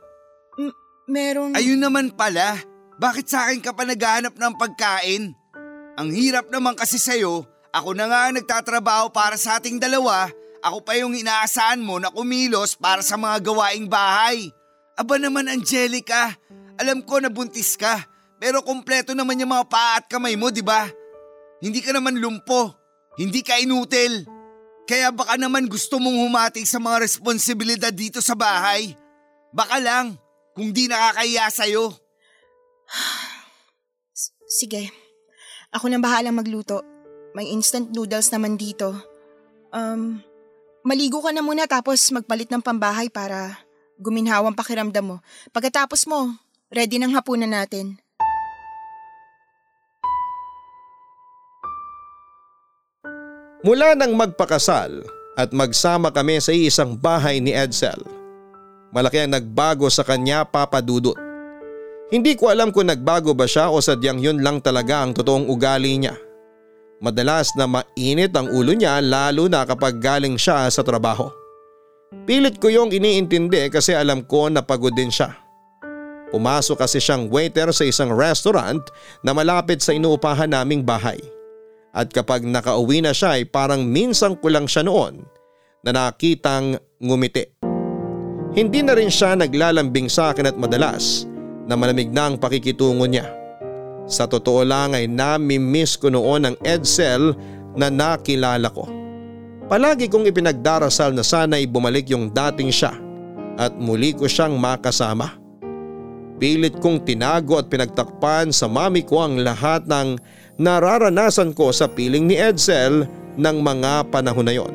Meron... Ayun naman pala. Bakit sa akin ka pa naghahanap ng pagkain? Ang hirap naman kasi sa'yo, ako na nga ang nagtatrabaho para sa ating dalawa, ako pa yung inaasahan mo na kumilos para sa mga gawaing bahay. Aba naman Angelica, alam ko na buntis ka, pero kompleto naman yung mga paa at kamay mo, di ba? Hindi ka naman lumpo, hindi ka inutil. Kaya baka naman gusto mong humati sa mga responsibilidad dito sa bahay. Baka lang, kung di nakakaya sa'yo. Sige. Ako nang bahalang magluto. May instant noodles naman dito. Um, maligo ka na muna tapos magpalit ng pambahay para guminhaw ang pakiramdam mo. Pagkatapos mo, ready ng hapunan natin. Mula nang magpakasal at magsama kami sa isang bahay ni Edsel, malaki ang nagbago sa kanya papadudot. Hindi ko alam kung nagbago ba siya o sadyang yun lang talaga ang totoong ugali niya. Madalas na mainit ang ulo niya lalo na kapag galing siya sa trabaho. Pilit ko yung iniintindi kasi alam ko na pagod din siya. Pumasok kasi siyang waiter sa isang restaurant na malapit sa inuupahan naming bahay. At kapag nakauwi na siya ay parang minsan ko lang siya noon na nakitang ngumiti. Hindi na rin siya naglalambing sa akin at madalas na malamig na ang pakikitungo niya. Sa totoo lang ay nami-miss ko noon ang Edsel na nakilala ko. Palagi kong ipinagdarasal na sana'y bumalik yung dating siya at muli ko siyang makasama. Pilit kong tinago at pinagtakpan sa mami ko ang lahat ng nararanasan ko sa piling ni Edsel ng mga panahon na yon.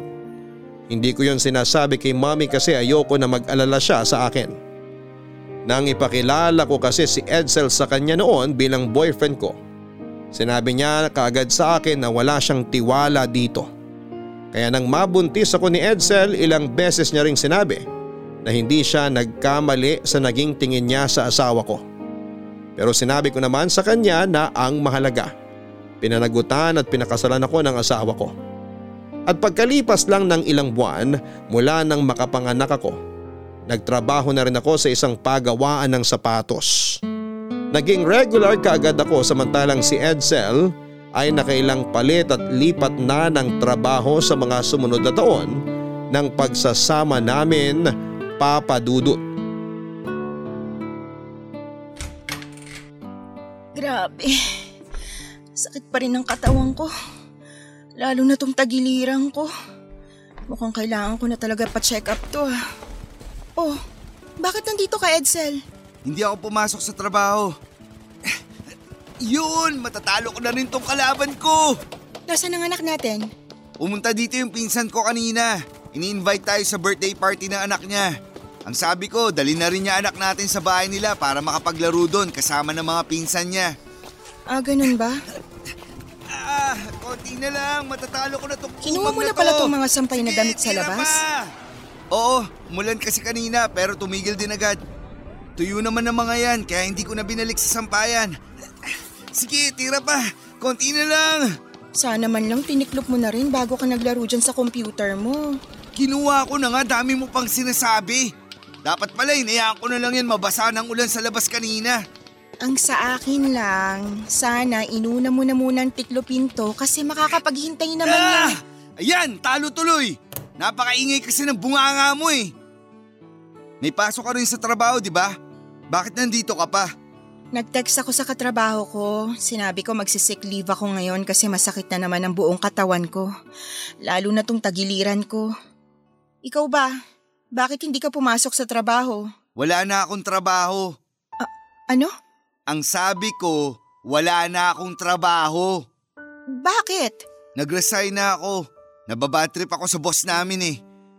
Hindi ko yon sinasabi kay mami kasi ayoko na mag-alala siya sa akin. Nang ipakilala ko kasi si Edsel sa kanya noon bilang boyfriend ko, sinabi niya kaagad sa akin na wala siyang tiwala dito. Kaya nang mabuntis ako ni Edsel ilang beses niya ring sinabi na hindi siya nagkamali sa naging tingin niya sa asawa ko. Pero sinabi ko naman sa kanya na ang mahalaga. Pinanagutan at pinakasalan ako ng asawa ko. At pagkalipas lang ng ilang buwan mula nang makapanganak ako, nagtrabaho na rin ako sa isang pagawaan ng sapatos. Naging regular kaagad ako samantalang si Edsel ay nakailang palit at lipat na ng trabaho sa mga sumunod na taon ng pagsasama namin papadudot. Grabe. Sakit pa rin ang katawan ko. Lalo na tong tagiliran ko. Mukhang kailangan ko na talaga pa-check up to ah. Oh, bakit nandito ka Edsel? Hindi ako pumasok sa trabaho. Yun, matatalo ko na rin tong kalaban ko. Nasaan ang anak natin? Pumunta dito yung pinsan ko kanina. Ini-invite tayo sa birthday party ng anak niya. Ang sabi ko, dali na rin niya anak natin sa bahay nila para makapaglaro doon kasama ng mga pinsan niya. Ah, ganun ba? Ah, konti na lang. Matatalo ko na tong Kinuha mo na to. pala tong mga sampay na damit sa labas? pa. Oo, mulan kasi kanina pero tumigil din agad. Tuyo naman ng mga yan kaya hindi ko na binalik sa sampayan. Sige, tira pa. Konti na lang. Sana man lang tiniklop mo na rin bago ka naglaro dyan sa computer mo. Kinuha ko na nga, dami mo pang sinasabi. Dapat pala, inayaan ko na lang yan mabasa ng ulan sa labas kanina. Ang sa akin lang, sana inuna mo na muna ang tiklopin to kasi makakapaghintay naman Ah! yan. Ayan, talo tuloy. Napakaingay kasi ng bunganga mo eh. May pasok ka rin sa trabaho, di ba? Bakit nandito ka pa? Nag-text ako sa katrabaho ko. Sinabi ko magsisick leave ako ngayon kasi masakit na naman ang buong katawan ko. Lalo na tong tagiliran ko. Ikaw ba? Bakit hindi ka pumasok sa trabaho? Wala na akong trabaho. Ano? Ang sabi ko, wala na akong trabaho. Bakit? Nag-resign na ako. Nababatrip ako sa boss namin eh.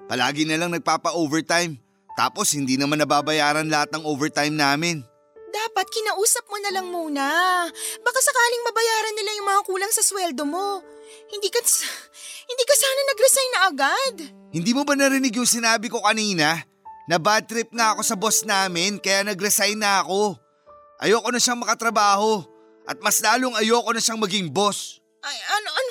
Palagi na lang nagpapa-overtime. Tapos hindi naman nababayaran lahat ng overtime namin. Dapat kinausap mo na lang muna. Baka sakaling mabayaran nila yung mga kulang sa sweldo mo. Hindi ka, hindi ka sana nag-resign na agad. Hindi mo ba narinig yung sinabi ko kanina? Na bad trip nga ako sa boss namin kaya nag-resign na ako. Ayoko na siyang makatrabaho. At mas lalong ayoko na siyang maging boss. Ay, ano, ano,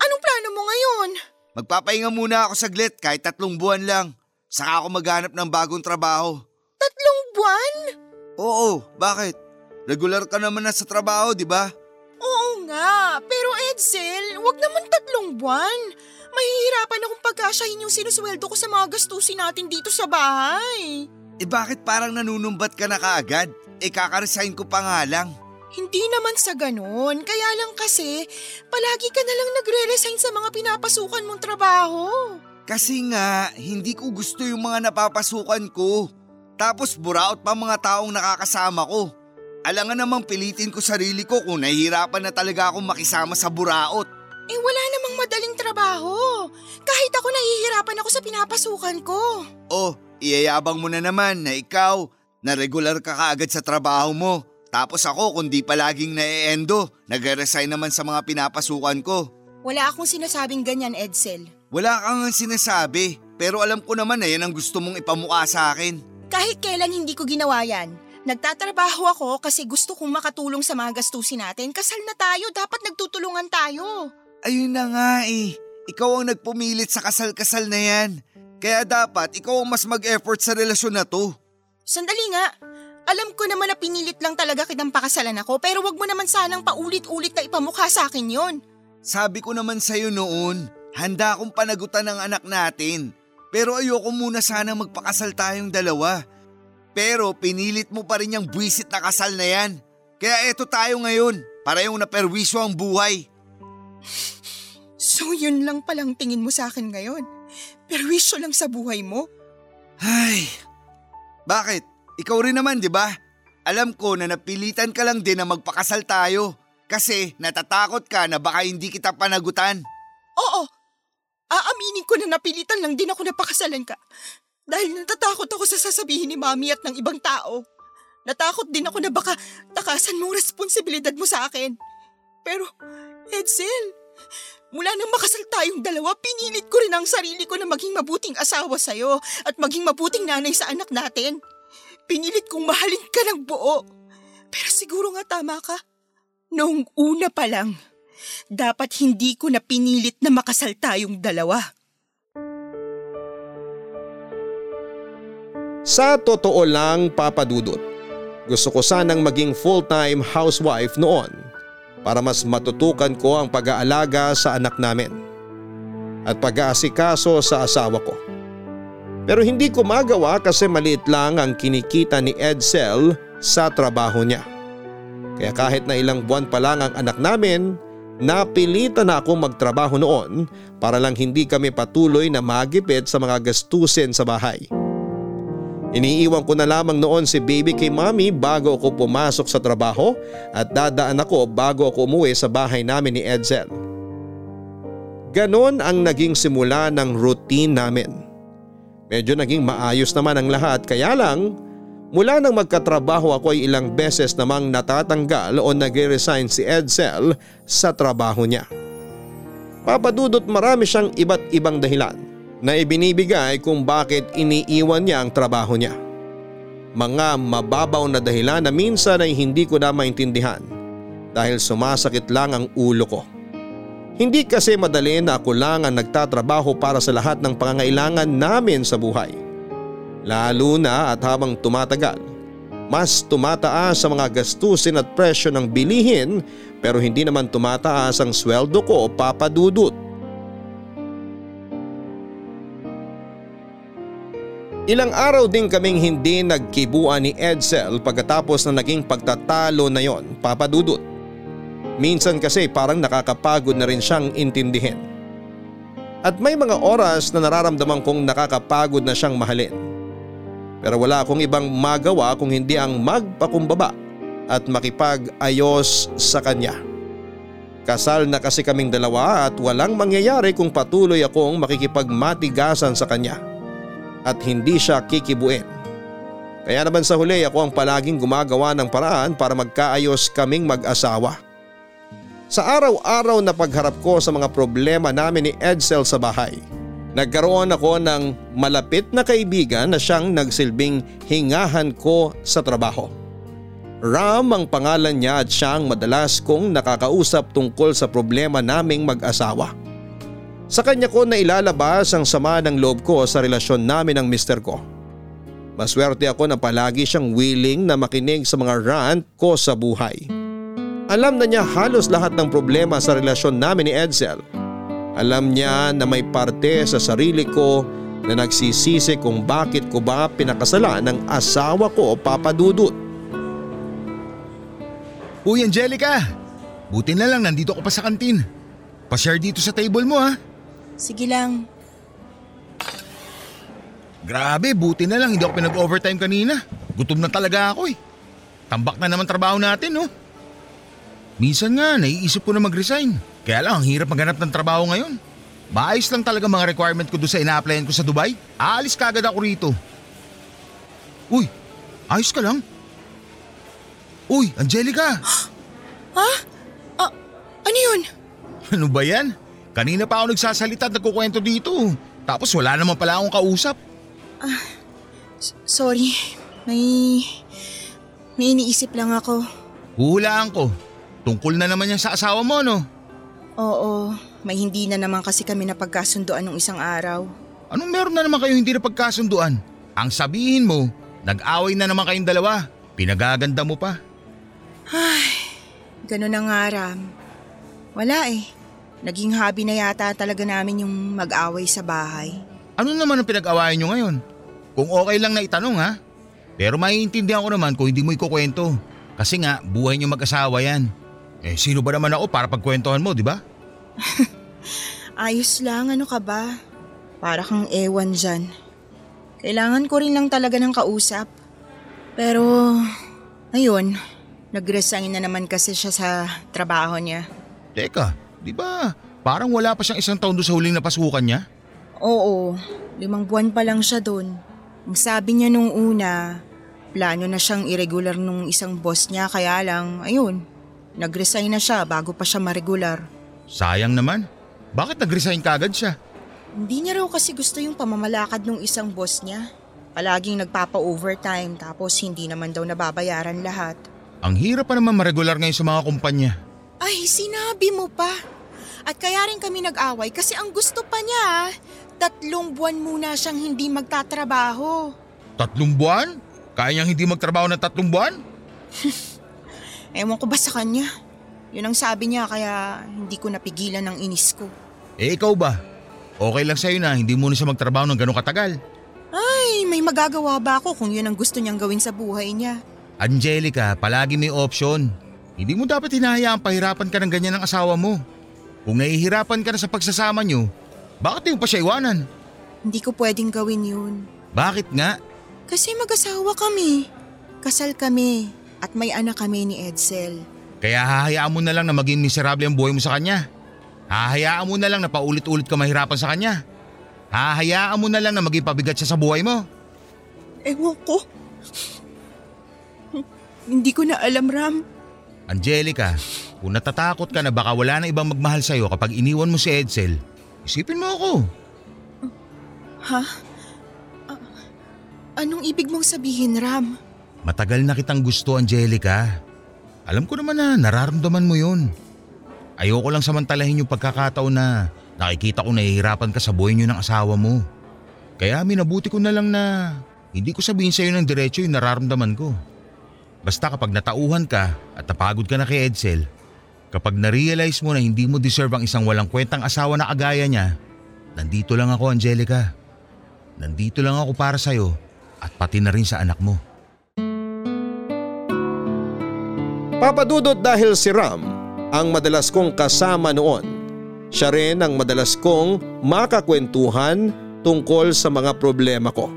anong plano mo ngayon? Magpapahinga muna ako saglit kahit tatlong buwan lang. Saka ako maghanap ng bagong trabaho. Tatlong buwan? Oo, bakit? Regular ka naman na sa trabaho, di ba? Oo nga, pero Edsel, wag naman tatlong buwan. Mahihirapan akong pagkasyahin yung sinusweldo ko sa mga gastusin natin dito sa bahay. Eh bakit parang nanunumbat ka na kaagad? Eh kakaresign ko pa nga lang. Hindi naman sa ganun, kaya lang kasi palagi ka na lang nagre-resign sa mga pinapasukan mong trabaho. Kasi nga, hindi ko gusto yung mga napapasukan ko. Tapos buraot pa mga taong nakakasama ko. Alangan namang pilitin ko sarili ko kung nahihirapan na talaga akong makisama sa buraot. Eh wala namang madaling trabaho. Kahit ako nahihirapan ako sa pinapasukan ko. Oh, iyayabang mo na naman na ikaw, na regular ka kaagad sa trabaho mo. Tapos ako, kung di palaging na-eendo, nag-resign naman sa mga pinapasukan ko. Wala akong sinasabing ganyan, Edsel. Wala kang sinasabi, pero alam ko naman na yan ang gusto mong ipamukha sa akin. Kahit kailan hindi ko ginawa yan. Nagtatrabaho ako kasi gusto kong makatulong sa mga gastusin natin. Kasal na tayo, dapat nagtutulungan tayo. Ayun na nga eh, ikaw ang nagpumilit sa kasal-kasal na yan. Kaya dapat ikaw ang mas mag-effort sa relasyon na to. Sandali nga. Alam ko naman na pinilit lang talaga kitang pakasalan ako pero wag mo naman sanang paulit-ulit na ipamukha sa akin yon. Sabi ko naman sa'yo noon, handa akong panagutan ng anak natin. Pero ayoko muna sana magpakasal tayong dalawa. Pero pinilit mo pa rin yung buwisit na kasal na yan. Kaya eto tayo ngayon, para yung naperwisyo ang buhay. So yun lang palang tingin mo sa akin ngayon. Perwisyo lang sa buhay mo. Ay, bakit? Ikaw rin naman, di ba? Alam ko na napilitan ka lang din na magpakasal tayo. Kasi natatakot ka na baka hindi kita panagutan. Oo. Aaminin ko na napilitan lang din ako napakasalan ka. Dahil natatakot ako sa sasabihin ni mami at ng ibang tao. Natakot din ako na baka takasan mong responsibilidad mo sa akin. Pero, Edsel, mula nang makasal tayong dalawa, pinilit ko rin ang sarili ko na maging mabuting asawa sa'yo at maging mabuting nanay sa anak natin. Pinilit kong mahalin ka ng buo. Pero siguro nga tama ka. Noong una pa lang, dapat hindi ko na pinilit na makasal tayong dalawa. Sa totoo lang, Papa Dudut, gusto ko sanang maging full-time housewife noon para mas matutukan ko ang pag-aalaga sa anak namin at pag-aasikaso sa asawa ko. Pero hindi ko magawa kasi maliit lang ang kinikita ni Edsel sa trabaho niya. Kaya kahit na ilang buwan pa lang ang anak namin, napilitan na akong magtrabaho noon para lang hindi kami patuloy na magipit sa mga gastusin sa bahay. Iniiwan ko na lamang noon si baby kay mami bago ako pumasok sa trabaho at dadaan ako bago ako umuwi sa bahay namin ni Edsel. Ganon ang naging simula ng routine namin. Medyo naging maayos naman ang lahat kaya lang mula nang magkatrabaho ako ay ilang beses namang natatanggal o nag-resign si Edsel sa trabaho niya. Papadudot marami siyang iba't ibang dahilan na ibinibigay kung bakit iniiwan niya ang trabaho niya. Mga mababaw na dahilan na minsan ay hindi ko na maintindihan dahil sumasakit lang ang ulo ko. Hindi kasi madali na ako lang ang nagtatrabaho para sa lahat ng pangangailangan namin sa buhay. Lalo na at habang tumatagal, mas tumataas ang mga gastusin at presyo ng bilihin pero hindi naman tumataas ang sweldo ko o papadudot. Ilang araw din kaming hindi nagkibuan ni Edsel pagkatapos na naging pagtatalo na yon, papadudot. Minsan kasi parang nakakapagod na rin siyang intindihin. At may mga oras na nararamdaman kong nakakapagod na siyang mahalin. Pero wala akong ibang magawa kung hindi ang magpakumbaba at makipag-ayos sa kanya. Kasal na kasi kaming dalawa at walang mangyayari kung patuloy akong makikipagmatigasan sa kanya at hindi siya kikibuin. Kaya naman sa huli ako ang palaging gumagawa ng paraan para magkaayos kaming mag-asawa. Sa araw-araw na pagharap ko sa mga problema namin ni Edsel sa bahay, nagkaroon ako ng malapit na kaibigan na siyang nagsilbing hingahan ko sa trabaho. Ram ang pangalan niya at siyang madalas kong nakakausap tungkol sa problema naming mag-asawa. Sa kanya ko na ilalabas ang sama ng loob ko sa relasyon namin ng mister ko. Maswerte ako na palagi siyang willing na makinig sa mga rant ko sa buhay. Alam na niya halos lahat ng problema sa relasyon namin ni Edsel. Alam niya na may parte sa sarili ko na nagsisisi kung bakit ko ba pinakasalan ng asawa ko o papadudot. Uy Angelica, buti na lang nandito ko pa sa kantin. Pa-share dito sa table mo ha. Sige lang. Grabe, buti na lang hindi ako pinag-overtime kanina. Gutom na talaga ako eh. Tambak na naman trabaho natin no. Minsan nga, naiisip ko na mag-resign. Kaya lang, ang hirap maghanap ng trabaho ngayon. Maayos lang talaga mga requirement ko doon sa ina-applyan ko sa Dubai. Aalis ka agad ako rito. Uy, ayos ka lang? Uy, Angelica! Ha? Ah, ano yun? Ano ba yan? Kanina pa ako nagsasalita at nagkukwento dito. Tapos wala naman pala akong kausap. Sorry. May... May iniisip lang ako. Huhulaan ko. Tungkol na naman yan sa asawa mo, no? Oo, may hindi na naman kasi kami napagkasundoan nung isang araw. Anong meron na naman kayo hindi na pagkasunduan? Ang sabihin mo, nag-away na naman kayong dalawa. Pinagaganda mo pa. Ganun na nga, Ram. Wala eh. Naging hobby na yata talaga namin yung mag-away sa bahay. Ano naman ang pinag-awayan nyo ngayon? Kung okay lang na itanong ha. Pero maiintindihan ko naman kung hindi mo ikukwento. Kasi nga, buhay nyo mag-asawa yan. Eh sino ba naman ako para pagkwentuhan mo, di ba? Ayos lang, ano ka ba? Para kang ewan dyan. Kailangan ko rin lang talaga ng kausap. Pero, ayun, nag-resign na naman kasi siya sa trabaho niya. Teka, di ba parang wala pa siyang isang taon doon sa huling napasukan niya? Oo, limang buwan pa lang siya doon. Ang sabi niya nung una, plano na siyang irregular nung isang boss niya kaya lang, ayun, nag-resign na siya bago pa siya ma-regular. Sayang naman. Bakit nag-resign kagad siya? Hindi niya raw kasi gusto yung pamamalakad nung isang boss niya. Palaging nagpapa-overtime tapos hindi naman daw nababayaran lahat. Ang hirap pa naman maregular ngayon sa mga kumpanya. Ay, sinabi mo pa. At kaya rin kami nag-away kasi ang gusto pa niya, tatlong buwan muna siyang hindi magtatrabaho. Tatlong buwan? Kaya niyang hindi magtrabaho ng tatlong buwan? Ewan ko ba sa kanya? Yun ang sabi niya kaya hindi ko napigilan ng inis ko. Eh ikaw ba? Okay lang sa'yo na hindi muna siya magtrabaho ng ganong katagal. Ay, may magagawa ba ako kung yun ang gusto niyang gawin sa buhay niya? Angelica, palagi may option. Hindi mo dapat hinahayaang pahirapan ka ng ganyan ng asawa mo. Kung nahihirapan ka na sa pagsasama niyo, bakit mo pa siya iwanan? Hindi ko pwedeng gawin yun. Bakit nga? Kasi mag-asawa kami. Kasal kami. At may anak kami ni Edsel. Kaya hahayaan mo na lang na maging miserable ang buhay mo sa kanya. Hahayaan mo na lang na paulit-ulit ka mahirapan sa kanya. Hahayaan mo na lang na maging pabigat siya sa buhay mo. Ewan ko. Hindi ko na alam, Ram. Angelica, kung natatakot ka na baka wala na ibang magmahal sa'yo kapag iniwan mo si Edsel, isipin mo ako. Ha? A- anong ibig mong sabihin, Ram? Matagal na kitang gusto, Angelica. Alam ko naman na nararamdaman mo yun. Ayoko lang samantalahin yung pagkakataon na nakikita ko nahihirapan ka sa buhay niyo ng asawa mo. Kaya minabuti ko na lang na hindi ko sabihin sa'yo ng diretso yung nararamdaman ko. Basta kapag natauhan ka at napagod ka na kay Edsel, kapag na-realize mo na hindi mo deserve ang isang walang kwentang asawa na kagaya niya, nandito lang ako, Angelica. Nandito lang ako para sa'yo at pati na rin sa anak mo. Papadudot dahil si Ram ang madalas kong kasama noon. Siya rin ang madalas kong makakwentuhan tungkol sa mga problema ko.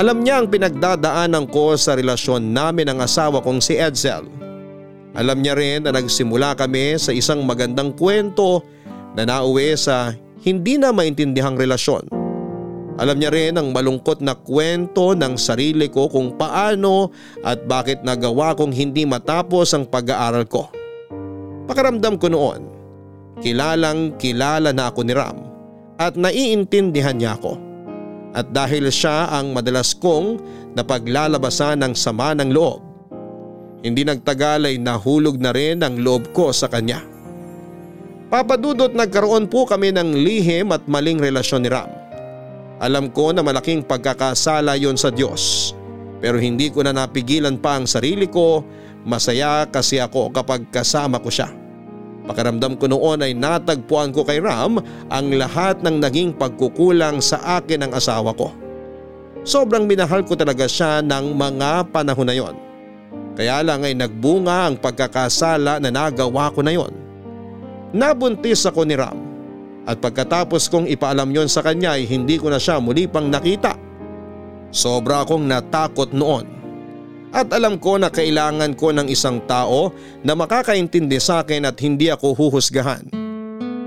Alam niya ang pinagdadaanan ko sa relasyon namin ng asawa kong si Edsel. Alam niya rin na nagsimula kami sa isang magandang kwento na nauwi sa hindi na maintindihang relasyon. Alam niya rin ang malungkot na kwento ng sarili ko kung paano at bakit nagawa kong hindi matapos ang pag-aaral ko. Pakaramdam ko noon, kilalang kilala na ako ni Ram at naiintindihan niya ako. At dahil siya ang madalas kong napaglalabasan ng sama ng loob, hindi nagtagal ay nahulog na rin ang loob ko sa kanya. Papadudot nagkaroon po kami ng lihim at maling relasyon ni Ram. Alam ko na malaking pagkakasala yon sa Diyos pero hindi ko na napigilan pa ang sarili ko masaya kasi ako kapag kasama ko siya. Pakiramdam ko noon ay natagpuan ko kay Ram ang lahat ng naging pagkukulang sa akin ng asawa ko. Sobrang minahal ko talaga siya ng mga panahon na yon. Kaya lang ay nagbunga ang pagkakasala na nagawa ko na yon. Nabuntis ako ni Ram at pagkatapos kong ipaalam yon sa kanya ay hindi ko na siya muli pang nakita. Sobra akong natakot noon. At alam ko na kailangan ko ng isang tao na makakaintindi sa akin at hindi ako huhusgahan.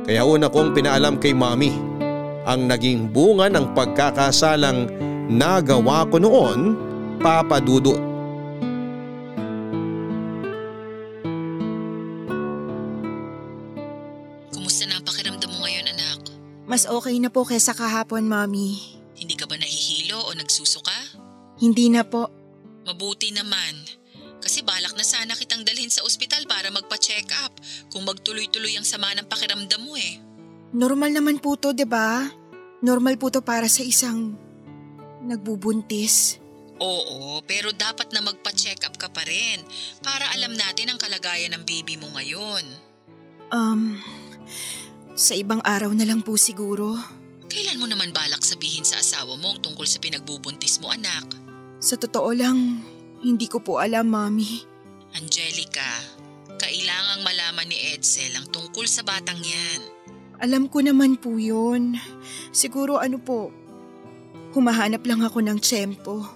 Kaya una kong pinaalam kay mami ang naging bunga ng pagkakasalang nagawa ko noon, Papa Dudut. Mas okay na po kesa kahapon, Mami. Hindi ka ba nahihilo o nagsusuka? Hindi na po. Mabuti naman. Kasi balak na sana kitang dalhin sa ospital para magpa-check up kung magtuloy-tuloy ang sama ng pakiramdam mo eh. Normal naman po to, 'di ba? Normal po to para sa isang nagbubuntis. Oo, pero dapat na magpa-check up ka pa rin para alam natin ang kalagayan ng baby mo ngayon. Um, sa ibang araw na lang po siguro. Kailan mo naman balak sabihin sa asawa mo ang tungkol sa pinagbubuntis mo anak? Sa totoo lang, hindi ko po alam, Mami. Angelica, kailangang malaman ni Edsel ang tungkol sa batang yan. Alam ko naman po yun. Siguro ano po, humahanap lang ako ng tsempo.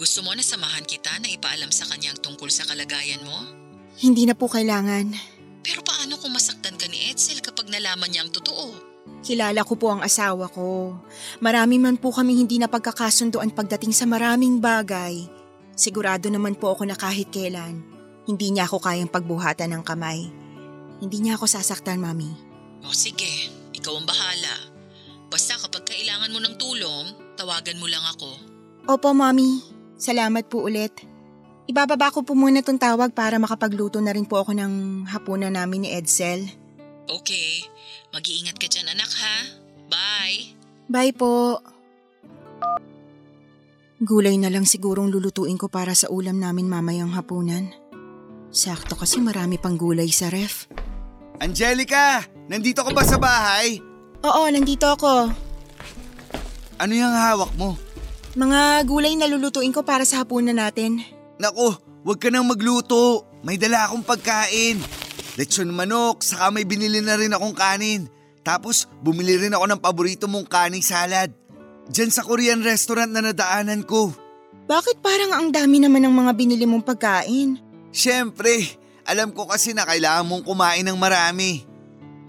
Gusto mo na samahan kita na ipaalam sa kanya ang tungkol sa kalagayan mo? Hindi na po kailangan. Pero paano kung masaktan ka ni Edsel kapag nalaman niya ang totoo? Kilala ko po ang asawa ko. Marami man po kami hindi na pagkakasunduan pagdating sa maraming bagay. Sigurado naman po ako na kahit kailan, hindi niya ako kayang pagbuhatan ng kamay. Hindi niya ako sasaktan, Mami. O sige, ikaw ang bahala. Basta kapag kailangan mo ng tulong, tawagan mo lang ako. Opo, Mami. Salamat po ulit. Ibababa ko po muna tong tawag para makapagluto na rin po ako ng hapunan namin ni Edsel. Okay, mag-iingat ka dyan anak ha. Bye! Bye po. Gulay na lang sigurong lulutuin ko para sa ulam namin mamayang hapunan. Sakto kasi marami pang gulay sa ref. Angelica! Nandito ka ba sa bahay? Oo, nandito ako. Ano yung hawak mo? Mga gulay na lulutuin ko para sa hapunan natin. Nako, huwag ka nang magluto. May dala akong pagkain. Lechon manok, saka may binili na rin akong kanin. Tapos bumili rin ako ng paborito mong kaning salad. Diyan sa Korean restaurant na nadaanan ko. Bakit parang ang dami naman ng mga binili mong pagkain? Siyempre, alam ko kasi na kailangan mong kumain ng marami.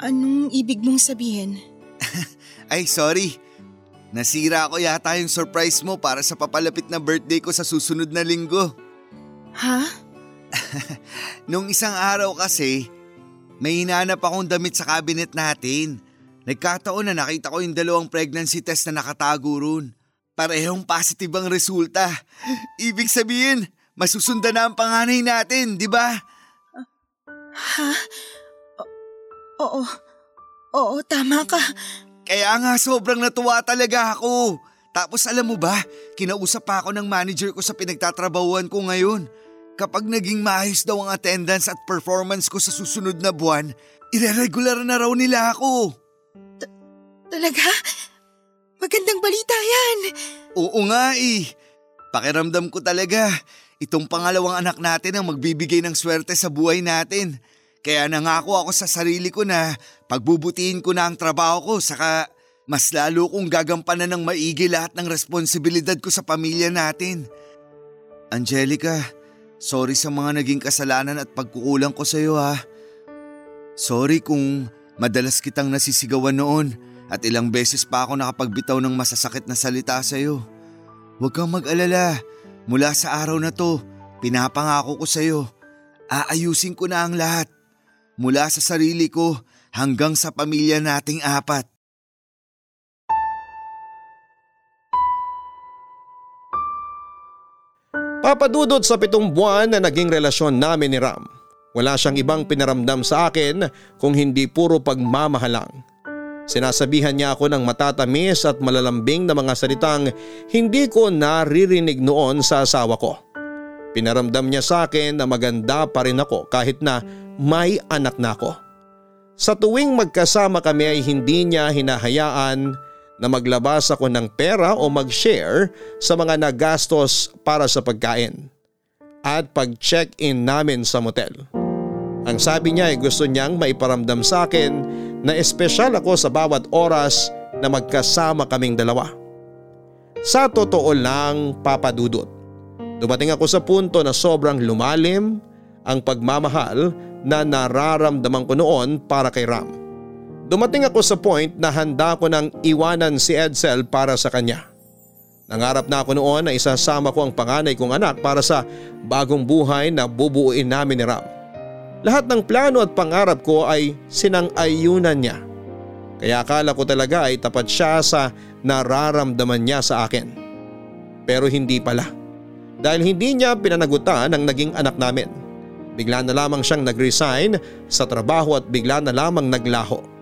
Anong ibig mong sabihin? Ay sorry, nasira ko yata yung surprise mo para sa papalapit na birthday ko sa susunod na linggo. Ha? Nung isang araw kasi, may hinanap akong damit sa cabinet natin. Nagkataon na nakita ko yung dalawang pregnancy test na nakatago roon. Parehong positive ang resulta. Ibig sabihin, masusundan na ang panganay natin, di ba? Ha? O- oo. Oo, tama ka. Kaya nga sobrang natuwa talaga ako. Tapos alam mo ba, kinausap pa ako ng manager ko sa pinagtatrabahuan ko ngayon. Kapag naging maayos daw ang attendance at performance ko sa susunod na buwan, ire-regular na raw nila ako. Talaga? Magandang balita yan. Oo nga eh. Pakiramdam ko talaga, itong pangalawang anak natin ang magbibigay ng swerte sa buhay natin. Kaya nangako ako sa sarili ko na pagbubutihin ko na ang trabaho ko saka mas lalo kong gagampanan ng maigi lahat ng responsibilidad ko sa pamilya natin. Angelica, sorry sa mga naging kasalanan at pagkukulang ko sa iyo ha. Sorry kung madalas kitang nasisigawan noon at ilang beses pa ako nakapagbitaw ng masasakit na salita sa iyo. Huwag kang mag-alala, mula sa araw na to, pinapangako ko sa iyo, aayusin ko na ang lahat. Mula sa sarili ko hanggang sa pamilya nating apat. Papadudod sa pitong buwan na naging relasyon namin ni Ram. Wala siyang ibang pinaramdam sa akin kung hindi puro pagmamahalang. Sinasabihan niya ako ng matatamis at malalambing na mga salitang hindi ko naririnig noon sa asawa ko. Pinaramdam niya sa akin na maganda pa rin ako kahit na may anak na ako. Sa tuwing magkasama kami ay hindi niya hinahayaan na maglabas ako ng pera o mag-share sa mga nagastos para sa pagkain at pag-check-in namin sa motel. Ang sabi niya ay gusto niyang maiparamdam sa akin na espesyal ako sa bawat oras na magkasama kaming dalawa. Sa totoo lang papadudot. Dumating ako sa punto na sobrang lumalim ang pagmamahal na nararamdaman ko noon para kay Ram. Dumating ako sa point na handa ko nang iwanan si Edsel para sa kanya. Nangarap na ako noon na isasama ko ang panganay kong anak para sa bagong buhay na bubuuin namin ni Ram. Lahat ng plano at pangarap ko ay sinang-ayunan niya. Kaya akala ko talaga ay tapat siya sa nararamdaman niya sa akin. Pero hindi pala. Dahil hindi niya pinanagutan ang naging anak namin. Bigla na lamang siyang nag-resign sa trabaho at bigla na lamang naglaho.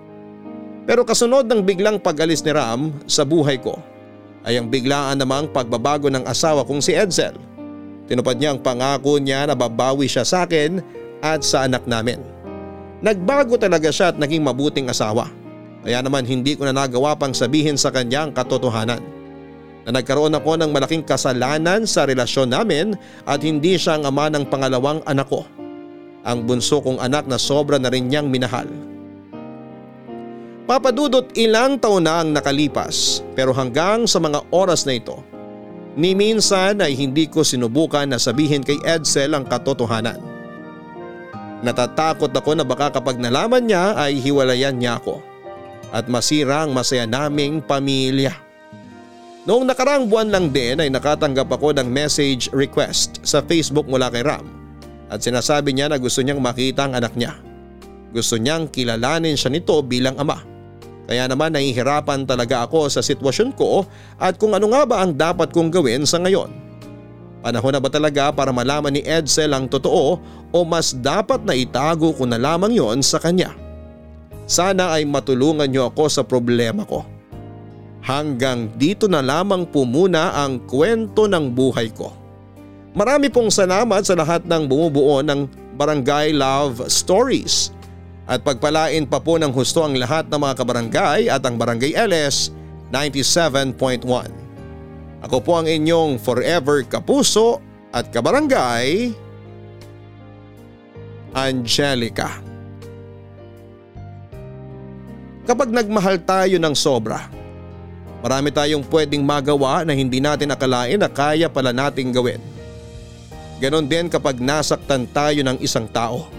Pero kasunod ng biglang pag-alis ni Ram sa buhay ko ay ang biglaan namang pagbabago ng asawa kong si Edsel. Tinupad niya ang pangako niya na babawi siya sa akin at sa anak namin. Nagbago talaga siya at naging mabuting asawa. Kaya naman hindi ko na nagawa pang sabihin sa kanya ang katotohanan. Na nagkaroon ako ng malaking kasalanan sa relasyon namin at hindi siya ang ama ng pangalawang anak ko. Ang bunso kong anak na sobra na rin niyang minahal. Papadudot ilang taon na ang nakalipas pero hanggang sa mga oras na ito, ni minsan ay hindi ko sinubukan na sabihin kay Edsel ang katotohanan. Natatakot ako na baka kapag nalaman niya ay hiwalayan niya ako at masira ang masaya naming pamilya. Noong nakarang buwan lang din ay nakatanggap ako ng message request sa Facebook mula kay Ram at sinasabi niya na gusto niyang makita ang anak niya. Gusto niyang kilalanin siya nito bilang ama. Kaya naman nahihirapan talaga ako sa sitwasyon ko at kung ano nga ba ang dapat kong gawin sa ngayon. Panahon na ba talaga para malaman ni Edsel ang totoo o mas dapat na itago ko na lamang yon sa kanya? Sana ay matulungan niyo ako sa problema ko. Hanggang dito na lamang po muna ang kwento ng buhay ko. Marami pong salamat sa lahat ng bumubuo ng Barangay Love Stories at pagpalain pa po ng husto ang lahat ng mga kabarangay at ang Barangay LS 97.1. Ako po ang inyong forever kapuso at kabarangay, Angelica. Kapag nagmahal tayo ng sobra, marami tayong pwedeng magawa na hindi natin akalain na kaya pala nating gawin. Ganon din kapag nasaktan tayo ng isang tao.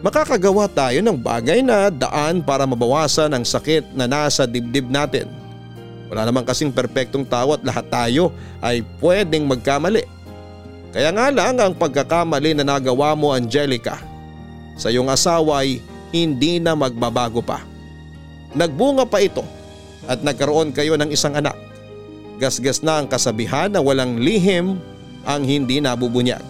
Makakagawa tayo ng bagay na daan para mabawasan ang sakit na nasa dibdib natin. Wala namang kasing perpektong tao at lahat tayo ay pwedeng magkamali. Kaya nga lang ang pagkakamali na nagawa mo Angelica sa iyong asawa ay hindi na magbabago pa. Nagbunga pa ito at nagkaroon kayo ng isang anak. Gasgas na ang kasabihan na walang lihim ang hindi nabubunyag.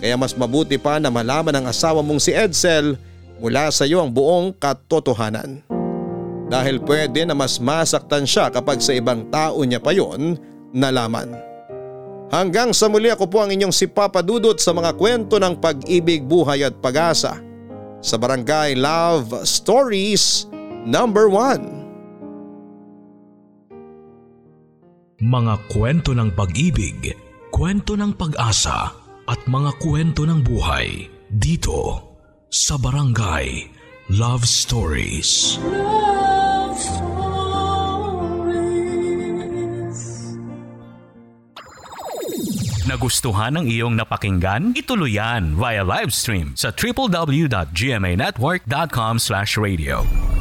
Kaya mas mabuti pa na malaman ng asawa mong si Edsel mula sa iyo ang buong katotohanan. Dahil pwede na mas masaktan siya kapag sa ibang tao niya pa yon nalaman. Hanggang sa muli ako po ang inyong si Papa Dudut sa mga kwento ng pag-ibig, buhay at pag-asa sa Barangay Love Stories Number 1 Mga kwento ng pag-ibig, kwento ng pag-asa at mga kwento ng buhay dito sa Barangay Love Stories. Love Stories. Nagustuhan ng iyong napakinggan? Ituloy yan via live stream sa www.gmanetwork.com/radio.